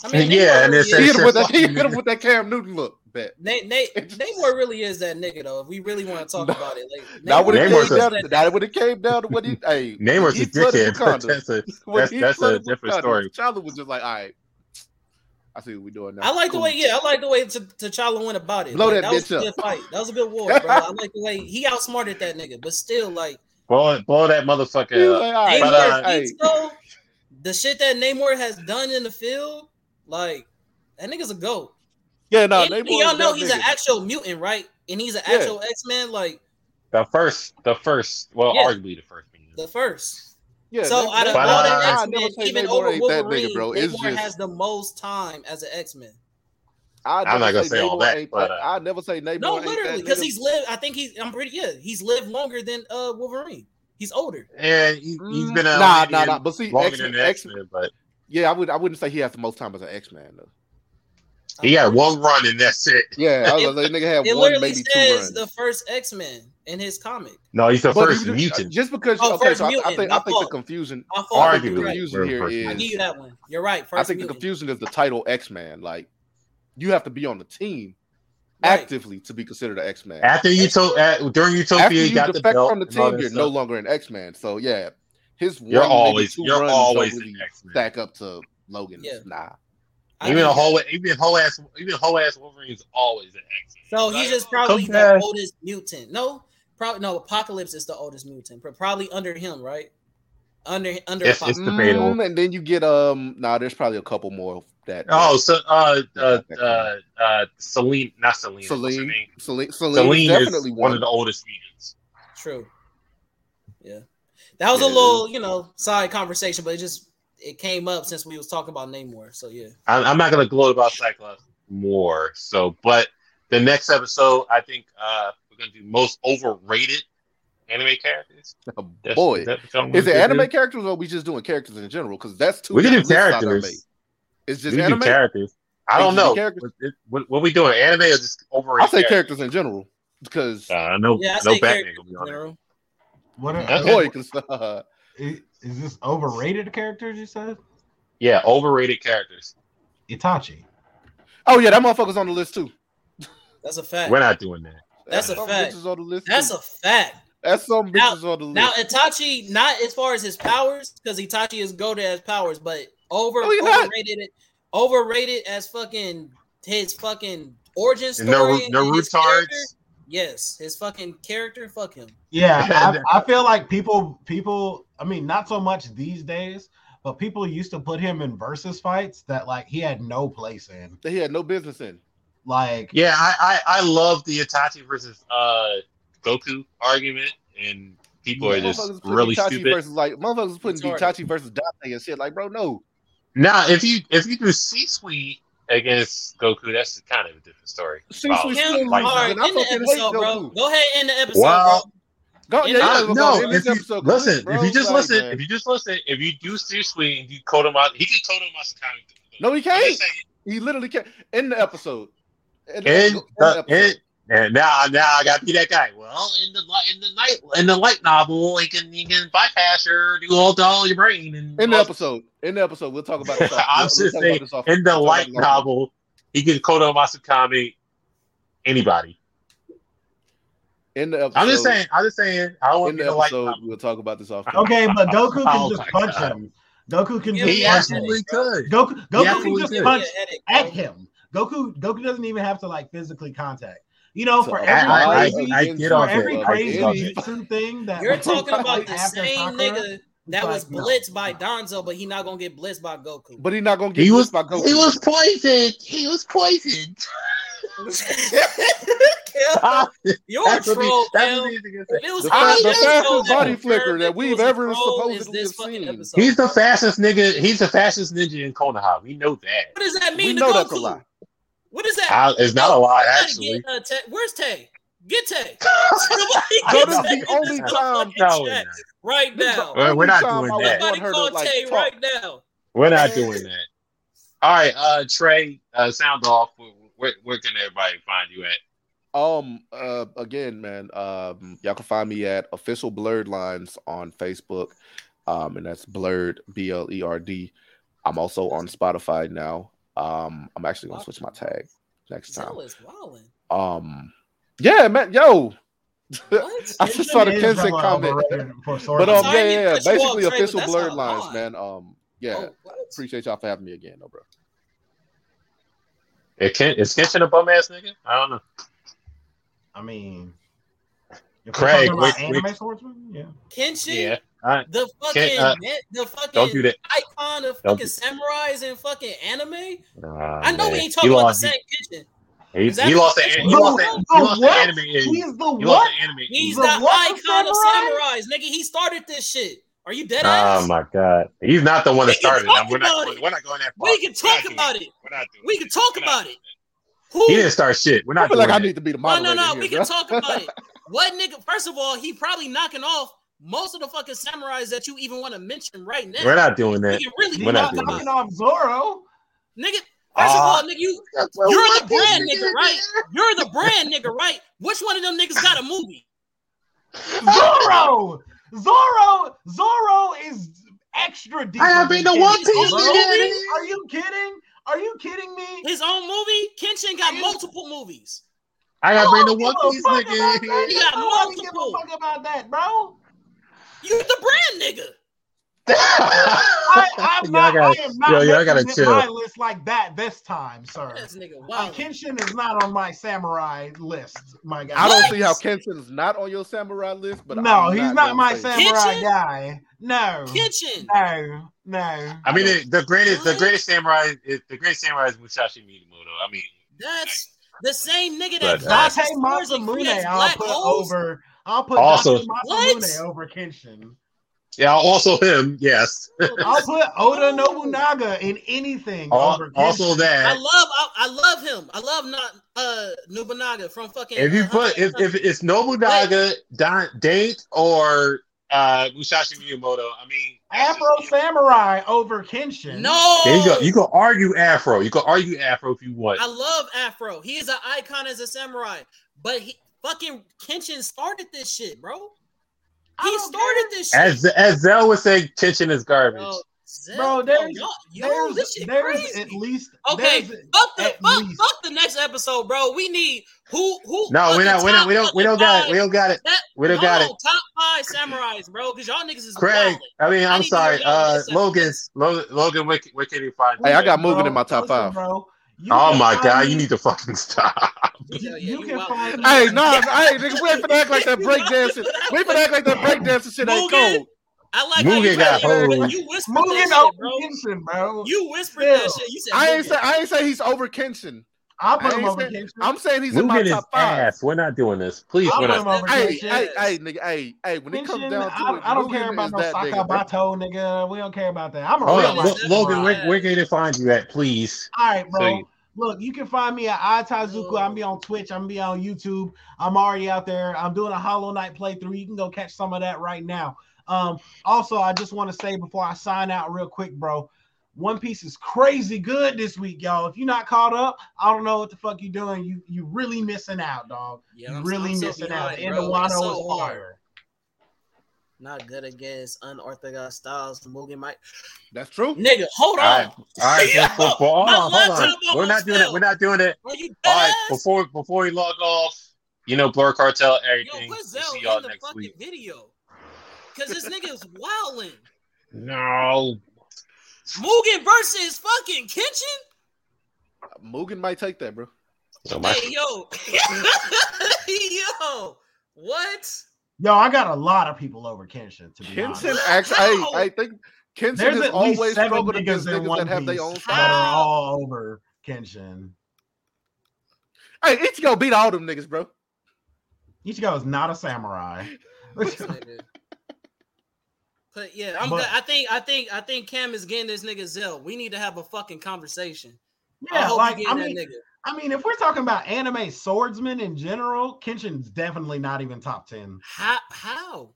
I mean, yeah, and it's he hit him with that, he hit him with that Cam Newton look. Bet. Nate, Nate, *laughs* Namor really is that nigga though. If we really want to talk about it, like now when it came down, to, now when it came down to what he, *laughs* hey, Namor's he a dickhead. *laughs* That's a that's, that's a different story. T'Challa was just like, all right. I see what we're doing now. I like cool. the way, yeah, I like the way T'Challa went about it. Blow like, that, that bitch was a good fight. That was a good war, bro. I like the way he outsmarted that nigga, but still, like, blow, blow that motherfucker. Like, right, Namor, but, uh, hey. though, the shit that Namor has done in the field, like that nigga's a goat. Yeah, no, and, y'all know he's nigga. an actual mutant, right? And he's an yeah. actual X Men, like the first, the first, well, yeah. arguably the first. The first. Yeah. So out of all the X Men, even over Wolverine, nigga, bro. Namor just... has the most time as an X Men. I'm not gonna say, say all that, but uh, I never say Namor. No, literally, because he's lived. I think he's. I'm pretty. Yeah, he's lived longer than uh Wolverine. He's older. And he, has been a nah, nah, nah. But see, X-Men, X-Men, but yeah, I would. I wouldn't say he has the most time as an X Man though. He had one run and that's it. Yeah, I was like, *laughs* nigga had it one, maybe two runs. The first X Men in his comic. No, he's the but first he, mutant. Just because, oh, okay, so I, I, think I think the confusion, arguably, the confusion here is. I give you that one. You're right. I think mutant. the confusion is the title X Man. Like, you have to be on the team right. actively to be considered an X Man. After you told during Utopia, After you, you got the belt from the team. You're no longer an X Man. So yeah, his you're one, always you're always really stack up to Logan. Yeah. Nah. I even a whole even whole ass even whole ass Wolverine's always an X. So he's just probably the oldest mutant. No, probably no. Apocalypse is the oldest mutant, but probably under him, right? Under under yes, it's debatable. Mm, and then you get um. Nah, there's probably a couple more that. Oh, so uh uh uh, uh Selene, not Selene. Selene. Selene. Selene, Selene is definitely one of the oldest mutants. True. Yeah, that was yeah, a little you know side conversation, but it just it came up since we was talking about Namor. So yeah, I'm, I'm not gonna gloat about Cyclops more. So, but the next episode, I think uh, we're gonna do most overrated anime characters. *laughs* Oh, That's- boy, that is it anime do? characters or we just doing characters in general? Because that's too. We can do different lists I done made. characters. It's just can anime. do characters. I don't know. characters. What, it- what, what we doing? Anime or just overrated? I say characters in general because Uh, no, Yeah, I no say Batman gonna be in on there. general. What are, Okay. boy, 'cause, uh, is, is this overrated characters? You said Yeah, overrated characters. Itachi. oh yeah, that motherfucker's on the list too. That's a fact. We're not doing that. That's a fact. bitches on the list. That's too. a fact. That's some Now- bitches on the list. Now Itachi, not as far as his powers, because Itachi is goaded as powers, but over No, he not. overrated, overrated as fucking his fucking origin story. No, and no his retards. Yes, his fucking character. Fuck him. Yeah, *laughs* I, I feel like people, people. I mean, not so much these days, but people used to put him in versus fights that like he had no place in. that he had no business in. Like, Yeah, I, I I love the Itachi versus uh Goku argument, and people are just Motherfuckers putting really Itachi stupid. versus like motherfuckers putting Retarded. Itachi versus Dante and shit. Like, bro, no. Now, if you if you do Shisui against Goku, that's kind of a different story. Shisui Wow. still Like, All right, losing. In the episode, bro. Goku. Go ahead, end the episode, Wow. bro. Go, yeah, know, yeah, I, we're no, gonna if you, episode listen, complete, if you just Like, listen, man. if you just listen, if you do seriously, and you code him out, he can code him out some kind of. No, he can't. saying, He literally can't. In the episode. In the, And, in the episode. and, and now, now I got to be that guy. Well, in the in the night in the light novel, he can he can bypass your do all to all your brain and in the all- episode. In the episode, we'll talk about this. *laughs* off- I'm we'll- just saying, this off- in the we'll light about novel, he can Kotoamatsukami anybody. In the episode, I'm just saying. I'm just saying. I want In to the be the light episode, novel. we'll talk about this off. okay, but *laughs* Goku can Oh just punch God. him. Goku can just He punch absolutely him. could. Goku, Goku can just could. punch Headache, at him. Goku, Goku doesn't even have to like physically contact. You know, So, for I- every I- I- crazy, I get for on every that. I crazy get jutsu thing that You're *laughs* talking about the same Sakura, nigga that like, was no. blitzed by Danzo, but he not gonna get blitzed by Goku. But he's not gonna get He was by Goku. he was poisoned. He was poisoned. *laughs* You're a That's what he- that's what he's say. it The I the fastest told body flicker that we've it was a ever troll, is supposedly have seen. episode. He's the fastest nigga. He's the fastest ninja in Konoha. We know that. What does that mean We know that's a lie. What is that? I- it's not a lie, actually. Get, uh, Tay. Where's Tay? Get Tay. Bro, this is the only time- No, we're chat not. right This is the now. We're- we're not doing that. want Somebody call like, Tay right now. We're not doing that. All right, uh, Trey, uh, sound off. Where, where, where can everybody find you at? Um. Uh. Again, man. Um. Y'all can find me at official Blerd lines on Facebook. Um. And that's Blerd B L E R D. I'm also on Spotify now. Um. I'm actually gonna switch my tag next time. Zell is wildin'. Um. Yeah, man. Yo. What? *laughs* I just saw the is Kenshin comment. overrated for sword But um. Yeah. Yeah. yeah. cut you off, Basically, Trey, official that's Blerd lines, lie. man. Um. Yeah. Oh. Appreciate y'all for having me again, no, bro. It can, is Kenshin a bum ass nigga? I don't know. I mean, if we're Craig, talking about wait, anime wait. swordsman, yeah. Kenshin, Yeah. All right. the fucking, uh, the fucking Don't do that. icon of Don't fucking samurais and fucking anime. Nah, I know man. we ain't talking he about lost, the same Kenshin. He, he lost the, the- he lost the, The- he lost the anime. He, He's the he what? lost the anime. He's The the, what icon of samurai? samurais, nigga. He started this shit. Are you dead Oh ass? my god, he's not the one that started. it. We're not. Going, it. we're not going that far. we can talk about it. We're not doing We that. can talk about it. Who? He didn't start shit. We're I not feel doing like I need to be the No, moderator. no, no. here, We bro. can talk about it. *laughs* What nigga? First of all, he probably knocking off most of the fucking samurais that you even want to mention right now. We're not doing that. can really We're not not doing knocking that. off Zoro. nigga. First of Ah. all, nigga, you *laughs* you're the brand nigga, right? You're the brand nigga, right? Which one of them niggas got a movie? Zoro, Zoro, Zoro is extra deep. I have been the One Piece Bro. Are you kidding? Are you kidding me? His own movie? Kenshin got multiple movies. I gotta bring the One Piece fuck about that. nigga. You got Nobody give a multiple. fuck about that, bro. You the brand nigga. I, I'm not. gotta- I am not yo, y'all gotta chill. my list like that this time, sir. This nigga Uh. Kenshin is not on my samurai list, my guy. I don't What? see how Kenshin's not on your samurai list, but no, I'm he's not, gonna my samurai Kenshin? guy. No, Kenshin. no, no. I mean, the, the greatest, the greatest samurai, is, the greatest samurai is Musashi Miyamoto. I mean, That's the same nigga that uh, Date flashes Masamune, I'll put holes. over. I'll put Also- Date What? Masamune over Kenshin. Yeah, also him. Yes. I'll put Oda Nobunaga in anything. Al- over also Kenshin. that. I love I, I love him. I love not uh Nobunaga from fucking. If you uh, put if, if it's Nobunaga, Don, Date, or uh Musashi Miyamoto, I mean Afro just- Samurai over Kenshin. No, There you go. You can argue Afro. You can argue Afro if you want. I love Afro. He is an icon as a samurai, but he fucking Kenshin started this shit, bro. I He started care. this shit. As as Zell would say, Kenshin is garbage. Bro, Zell, Bro, there's- yo, yo, There's, this shit there's crazy. at least Okay, fuck the fuck, least- fuck the next episode, bro. We need who who. no, we're not, We don't. We don't. We don't got it. We don't got it. that- We don't got it. Top five samurais, bro, because y'all niggas is Craig. wildin'. I mean, I I'm need to sorry. Uh, listen. Logan. Logan. Logan. Where, where can you find? Hey, I got Listen, Mugen bro, in my top listen, five. Bro. You Oh my find god! me- You need to fucking stop. You, *laughs* Yeah, yeah, you you can wild. find Hey, me- nah, hey, nigga, we ain't finna act like that breakdancing. We ain't finna act like that breakdancing shit ain't Mugen, cold. I like Mugen how you, got got you whispered Mugen that shit, bro. Kenshin, bro. You whispered that shit. You said I ain't Mugen. say I ain't say he's over Kenshin. I'll put I him ain't over saying- Kenshin. I'm saying he's in my Mugen top five. ass. We're not doing this. Please, I'll we're put him not. over Hey, Kenshin. hey, hey, nigga, hey, hey, when it comes down to I, it, I don't care about is no that nigga, bro. Nigga. We don't care about that. I'm a Hold real on, Lo- Logan. samurai. Where, where can they find you at? Please. All right, bro. So Look, you can find me at iTaizuku. I'm be on Twitch. I'm be on YouTube. I'm already out there. I'm doing a Hollow Knight playthrough. You can go catch some of that right now. Um, also, I just want to say before I sign out real quick, bro. One Piece is crazy good this week, y'all. If you're not caught up, I don't know what the fuck you're doing. You you really missing out, dog. Yeah, you I'm- really so missing out. behind, And the Wano It's so is hard. fire. Not good against unorthodox styles. Mugen might. That's true. Nigga, hold on. right. All right. *laughs* For- for- hold on. Hold on. We're not doing it. We're not doing it. Are you All right. Before before we log off, you know, Blerd Cartel, everything. put We'll see y'all in the next week. video. Cause this nigga is wilding. No. Mugen versus fucking Kenshin. Mugen might take that, bro. No, my- Hey yo, *laughs* yo, what? Yo, I got a lot of people over Kenshin. To be Kenshin honest. actually, I, I think Kenshin There's has always seven struggled niggas against in niggas that have their Piece own that style. are all over Kenshin. Hey, Ichigo beat all them niggas, bro. Ichigo is not a samurai. This nigga. But yeah, I'm But- good. I think I think I think Cam is getting this nigga Zell. We need to have a fucking conversation. I Yeah, hope like I mean, nigga. I mean, if we're talking about anime swordsmen in general, Kenshin's definitely not even top ten. How how?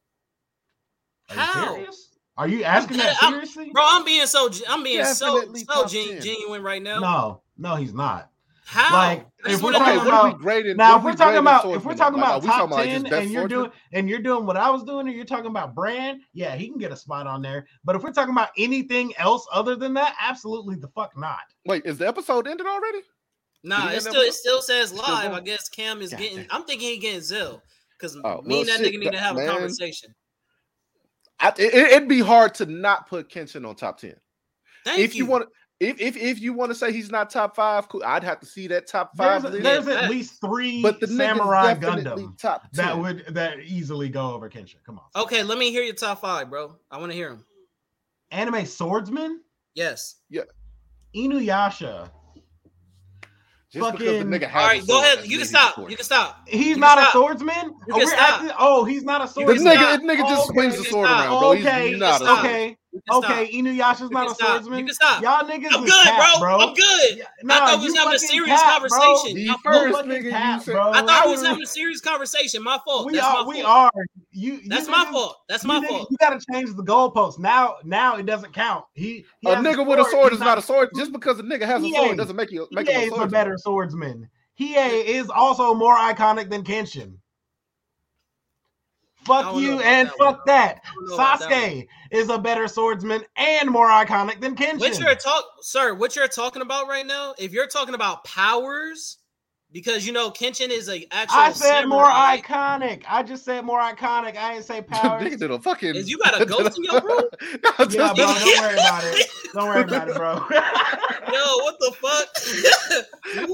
Are How? you serious? Are you asking dead- that I'm- seriously? Bro, I'm being so I'm being so Definitely so top gen- genuine right now. No, no, he's not. How? Like, if we're I'm Okay, talking what are we about- grading? Now, if we're talking about if we're talking on? Like, about are top talking ten just best and you're doing and you're doing what I was doing, and you're talking about brand, yeah, he can get a spot on there. But if we're talking about anything else other than that, absolutely the fuck not. Wait, is the episode ended already? Nah, Did it still up- it still says live. going? I guess Cam is God getting. damn. I'm thinking he getting Zell because Oh, me well, and that shit, nigga need to have man. a conversation. I, it, it'd be hard to not put Kenshin on top ten. Thank if you, want, if if if you want to say he's not top five, cool. I'd have to see that top five list. there's at least three but the samurai Gundam top ten. that would that easily go over Kenshin. Come on, Okay, let me hear your top five, bro. I want to hear him. anime swordsman Yes. Yeah. Inuyasha. Just because the fucking- nigga has All a right, go ahead. You can stop. sword. You can stop. He's You not can a swordsman. Oh, we're acting- oh, he's not a You This swordsman. stop. nigga, this nigga just oh, swings you the sword stop. around, bro. Oh, okay, He's not a Okay, You can stop. Okay. Inuyasha's You not a stop. swordsman. You can stop. Y'all niggas I'm good, cap, bro. bro. I'm good. Yeah, I thought we was having a serious cap, bro. conversation. The first fault. nigga cap, you said, bro. I thought we was I having a serious conversation. My fault. We That's are. my We fault. are. You. you That's my fault. That's you my niggas- fault. You got to change the goalposts now. Now it doesn't count. He, he a has nigga with a sword is not a sword. Just because a nigga has a sword doesn't make you make Hiei him a a better swordsman. Hiei is also more iconic than Kenshin. Fuck you and that fuck one. that. I don't know about that. Sasuke is a better swordsman and more iconic than Kenshin. What you're talk, sir? What you're talking about right now? If you're talking about powers, because you know Kenshin is a actual. I said more iconic. I just said more iconic. I didn't say power. nigga did a fucking. Is you got a *laughs* ghost in your room? No, yeah, bro. Don't worry about it. Don't worry about it, bro. *laughs* Yo, what the fuck?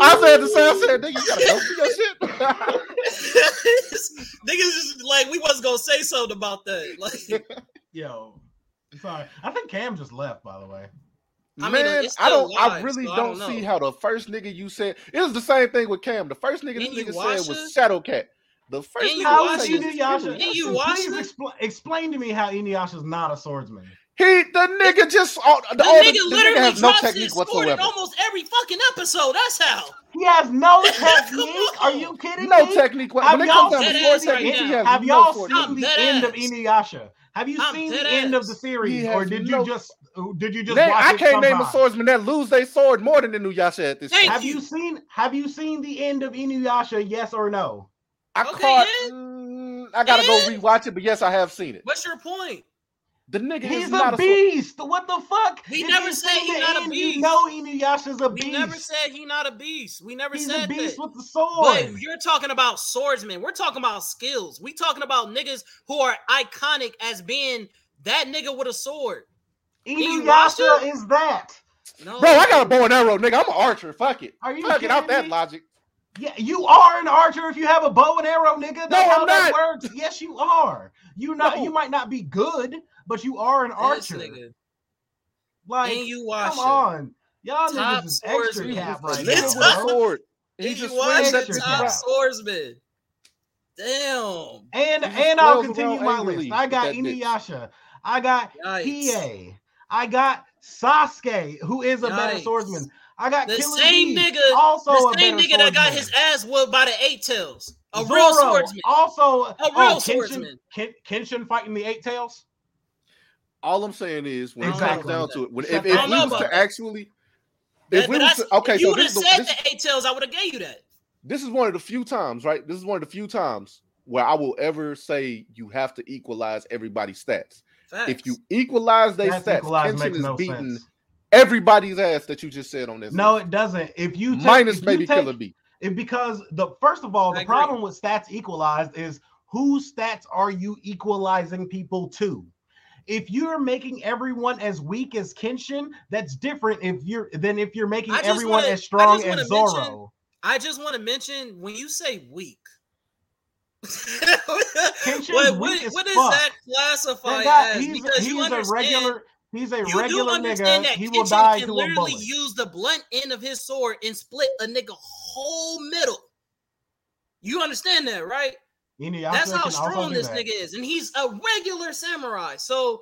I said the same. I said, nigga, you got a ghost in your shit. *laughs* Niggas just like we wasn't gonna say something about that. Like, Yo, sorry. I think Cam just left. By the way. I mean, Man, it's I don't. still I really so don't, don't see how the first nigga you said it was the same thing with Cam. The first nigga this nigga said Inuyasha? was Shadowcat. The first And you thing How I is watch say it. Inuyasha? And you watch please it? expl- explain to me how Inuyasha's not a swordsman. He the nigga just all, the, The all nigga the nigga literally has no technique his sword in whatsoever. almost every fucking episode. That's how. He has no *laughs* technique. Are you kidding No me? technique. When Have it y'all comes down to sword ass right he has Have no y'all seen the dead end of ass. Inuyasha? Have you I'm seen the dead end of the series, or did no- you just did you just Name- watch I can't name a swordsman that lose their sword more than Inuyasha at this Thank point. Have you seen Have you seen the end of Inuyasha? Yes or no? I Okay, caught. yeah. mm, I gotta go Yeah. rewatch it, but yes, I have seen it. What's your point? The nigga He's is not a a beast. What the fuck? We If never said seen he's the not a beast. You know Inuyasha's a beast. We beast. never said he not a beast. We never He's said a beast that. with the sword. But you're talking about swordsmen. We're talking about skills. We talking about niggas who are iconic as being that nigga with a sword. You watch Inuyasha is that. No, Bro, I got a bow and arrow, nigga. I'm an archer. Fuck it. Are you Fuck it out kidding that logic. Yeah, you are an archer if you have a bow and arrow, nigga. That's No, how I'm that not. works. Yes, you are. You not No. you might not be good, but you are an This archer. nigga. Like, and you watch come on. Y'all Top niggas is extra swordsman. cap right This now, With a top- sword. And He just watch the top crap. swordsman. Damn. And and I'll continue my list. I got that bitch. Inuyasha. I got Yikes. Hiei. I got Sasuke, who is a better swordsman. I got The Killer same Bee, nigga- also the same better nigga that got his ass whooped by the eight tails. A Zoro, real swordsman. Also, A oh, real Kenshin, swordsman. Ken, Kenshin fighting the eight tails. All I'm saying is when it comes down to it, when, Shut if, if fuck we was to actually, That- if we was to, okay, if you so would have said the, this, the eight tails, I would have gave you that. this is one of the few times, right? This is one of the few times where I will ever say you have to equalize everybody's stats. Facts. If you equalize their That's stats, equalized Kenshin makes is no beating sense. everybody's ass that you just said on this. No, list. it doesn't. If you take, minus if you take- Killer Bee. It because the first of all, I the agree. problem with stats equalized is whose stats are you equalizing people to? If you're making everyone as weak as Kenshin, that's different. If you're than if you're making everyone wanna- as strong as Zoro. I just want to mention when you say weak. Kenshin's *laughs* what, what, as what does fuck. that classify That as? he's, because you he's a regular. He's a you regular nigga. that He will die can to a literally bullet. use the blunt end of his sword and split a nigga whole middle. You understand that, right? Inuyasha That's how strong this that. nigga is, and he's a regular samurai. So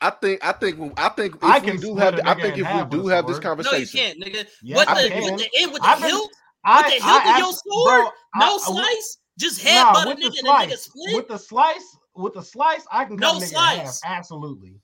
I think I think I think if I we can do have I think if we do a have this conversation. no, you can't, nigga. Yes, what the can. with the end with the I've been- hilt, I, with the I hilt of your sword, bro, no I- slice, just Nah, headbutt a nigga the and the nigga split. with the slice, with the slice, I can cut No a nigga in half. Absolutely.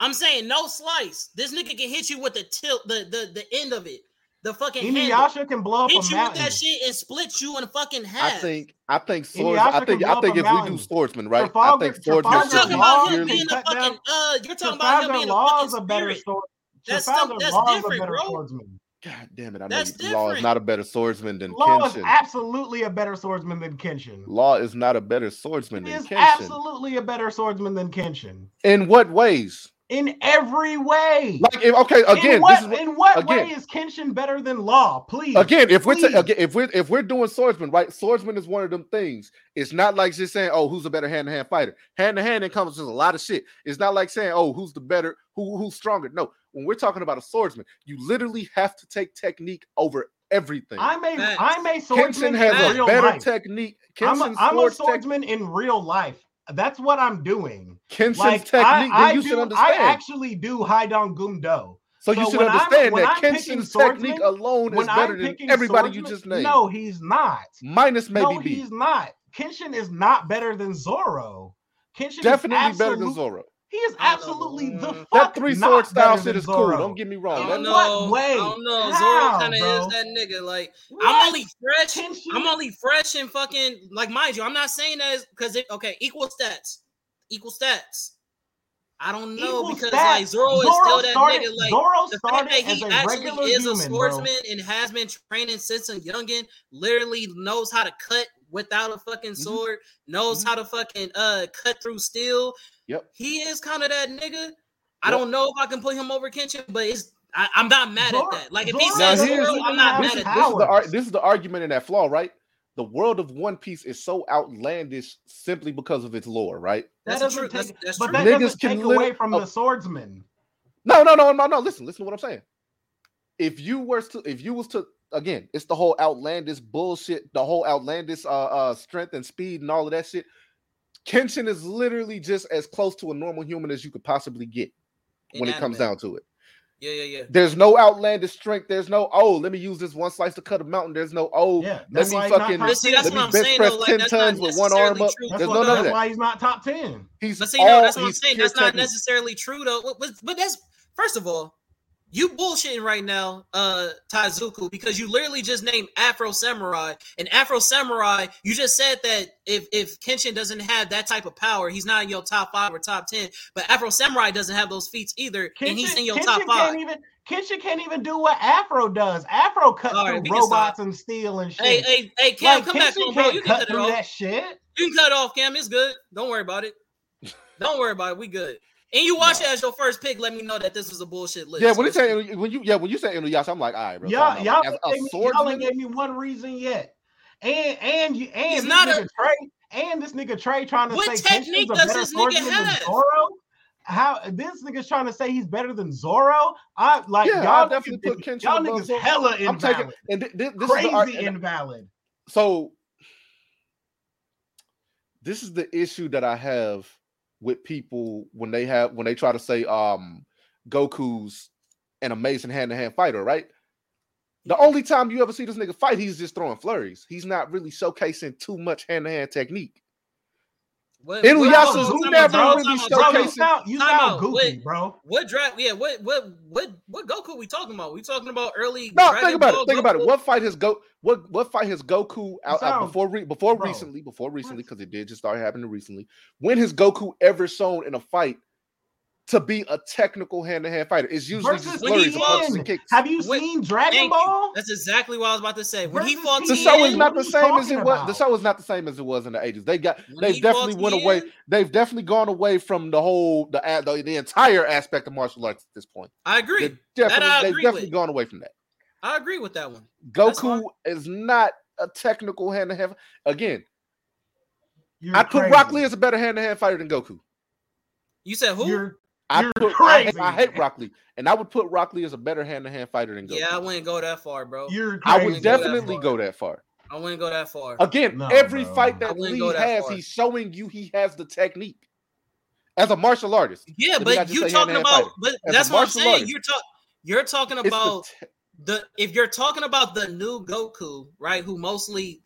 I'm saying no slice. This nigga can hit you with the tilt, the the the end of it, the fucking handle. Inuyasha can blow up Hit a you with that shit and split you in fucking half. I think I think swords. Inuyasha I think I think a if we do mountain. swordsman, right? I think swordsman You're talking about him being a fucking down- uh. You're talking about him being a Law fucking is a better spirit. sword. That's Trafalgar some- that's Law is a different, better bro. swordsman. God damn it! I know That's you- Law is not a better swordsman than Kenshin. Law is absolutely a better swordsman than Kenshin. Law is not a better swordsman He than is Kenshin. absolutely a better swordsman than Kenshin. In what ways? In every way. Like if, okay, again, in what, this is what, in what again- way is Kenshin better than Law? Please. again if we're ta- again, if we're if we're doing swordsman, right? Swordsman is one of them things. It's not like just saying, oh, who's a better hand to hand fighter. Hand to hand encompasses a lot of shit. It's not like saying, oh, who's the better, who who's stronger. No, when we're talking about a swordsman, you literally have to take technique over everything. I'm a Facts. I'm a Kenshin swordsman has in a real better life. technique. I'm a, Kenshin's I'm a swords tech- swordsman in real life. That's what I'm doing. Kenshin's Like technique, I, then I you do, should I actually do Haidong Gumdo. so you should when I'm- understand that I'm Kenshin's technique alone is better I'm than picking everybody you just named. no, he's not. Minus maybe no, B. he's not. Kenshin is not better than Zoro. Kenshin Definitely is better than Zoro. He is I don't know. absolutely the fuck That three sword style shit is cool. Don't get me I wrong. don't In know. what way? I don't know. How, Zoro kind of bro? is that nigga. Like What? I'm only fresh. Kenshin- I'm only fresh and fucking like mind you. I'm not saying that because it okay. Equal stats. Equal stats. I don't know Equal because stats. like Zoro is Zoro still that started, nigga. Like Zoro the fact that he actually regular is a human, bro. and has been training since a youngin, literally knows how to cut without a fucking Mm-hmm. sword, knows Mhm. how to fucking uh cut through steel. Yep. He is kind of that nigga. I don't know if I can put him over Kenshin, but it's I, I'm not mad Zoro- at that. Like if he Zoro says here's- Zoro, I'm not this, mad is, at this, that. is the ar- this is the argument in that flaw, right? The world of One Piece is so outlandish simply because of its lore, right? That That's doesn't true. That's- take, that's but true. that Niggas doesn't can take lit- away from the swordsman. No, no, no, no, no. Listen, listen to what I'm saying. If you were to, if you was to again, it's the whole outlandish bullshit, the whole outlandish uh, uh strength and speed and all of that shit. Kenshin is literally just as close to a normal human as you could possibly get when it comes down to it. Yeah, yeah, yeah. There's no outlandish strength. There's no oh, let me use this one slice to cut a mountain. There's no oh, Yeah, let me why not fucking top see, that's let what me I'm bench saying, press though, like, ten that's tons with one arm up. true. That's, There's why, no that's that. why he's not top ten. He's But see, no, all that's what I'm he's saying. That's not necessarily true though. But, but, but that's first of all, you bullshitting right now, uh, Taizuku, because you literally just named Afro Samurai. And Afro Samurai, you just said that if if Kenshin doesn't have that type of power, he's not in your top five or top ten. But Afro Samurai doesn't have those feats either, and he's in your Kenshin top five. Can't even, Kenshin can't even do what Afro does. Afro cuts All right, through robots stop. and steel and shit. Hey, hey, hey, Cam, like, come back Kenshin on, bro. You can cut cut it off. that shit. You can cut it off, Cam. It's good. Don't worry about it. *laughs* Don't worry about it. We good. And you watch it as your first pick. Let me know that this was a bullshit list. Yeah, when you say when you yeah when you say Inuyasha, I'm like, all right, bro. Y'all, time y'all, out. As ain't gave me, y'all ain't gave me one reason yet. And and you and He's this not a- nigga Trey and this nigga Trey trying to What say technique Kenshin's does better this nigga swordsman than have? Zoro. How this nigga's trying to say he's better than Zoro? I like Yeah, y'all I'll definitely niggas, put Kenshin y'all above niggas Zoro. hella I'm invalid, taking and thi- thi- this crazy is the, ar- invalid. so this is the issue that I have with people when they have when they try to say um Goku's an amazing hand-to-hand fighter, right? The only time you ever see this nigga fight, he's just throwing flurries. He's not really showcasing too much hand-to-hand technique. What, Inuyasha's who never time out, really time out, Bro, time you sound you sound goofy, Wait. bro. What draft? Yeah, what what what what Goku we talking about? We talking about early? No, Dragon think about Ball it. Think about it. What fight has go? What what fight has Goku out, out before re, before bro, recently? Before recently, because it did just start happening recently. When has Goku ever shown in a fight to be a technical hand to hand fighter? It's usually Versus just when he flurries and punches and kicks. Have you Wait, seen Dragon Thank you. Ball? That's exactly what I was about to say. When he fought The Tien. show is not the What are you same as it talking was. The show is not the same as it was in the eighties. They got when they've definitely fought went away. Tien, They've definitely gone away from the whole the the, the entire aspect of martial arts at this point. I agree. They've definitely I they've definitely with. gone away from that. I agree with that one. Goku is not a technical hand to hand. Again, You're I put crazy. Rock Lee as a better hand to hand fighter than Goku. You said who? You're I You're put I, hate- crazy. I hate Rock Lee, and I would put Rock Lee as a better hand to hand fighter than Goku. yeah, I wouldn't go that far, bro. you're I crazy. would wouldn't go that definitely go that far. I wouldn't go that far. Again, No, every bro. fight that Lee that has, far. he's showing you he has the technique as a martial artist. Yeah, Let me not but you say talking about, fighter. but As that's what I'm saying. artist. You're talking. You're talking It's the about te- the if you're talking about the new Goku, right? Who mostly,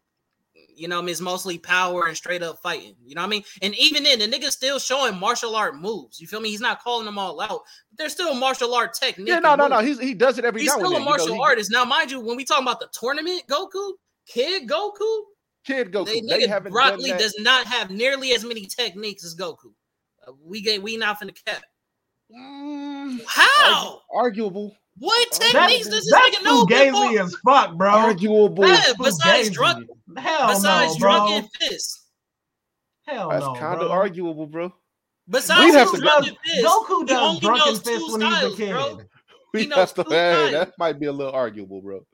you know, is mostly power and straight up fighting. You know what I mean? And even then, the nigga's still showing martial art moves. You feel me? He's not calling them all out, but there's still martial art technique. yeah, no, no, no. He's, he does it every He's still a then. You know, martial he- artist. Now, mind you, when we talk about the tournament Goku, Kid Goku, Kid Goku. they, They, haven't Lee does not have nearly as many techniques as Goku. Uh, we get we not finna cap. Mm, How? arguable. What That's- techniques does this That's nigga know? fugazi as fuck, bro. Arguable. Yeah, besides drunk, Hell besides no, bro. drunken fist. Hell That's no, kind bro. of arguable, bro. Besides have to- drunken fist, Goku he does only drunken knows fist two when he's a kid. bro. *laughs* We He knows have to, two hey, that might be a little arguable, bro.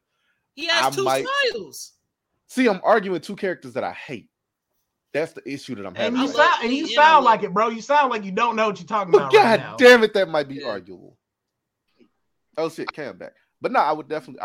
He has I two might- styles. See, I'm arguing two characters that I hate. That's the issue that I'm And having. you right sound and you Lee and I sound like it, bro. You sound like you don't know what you're talking But about God right now. damn it, that might be Yeah. arguable. Oh shit, Cam back. But no, I would definitely, I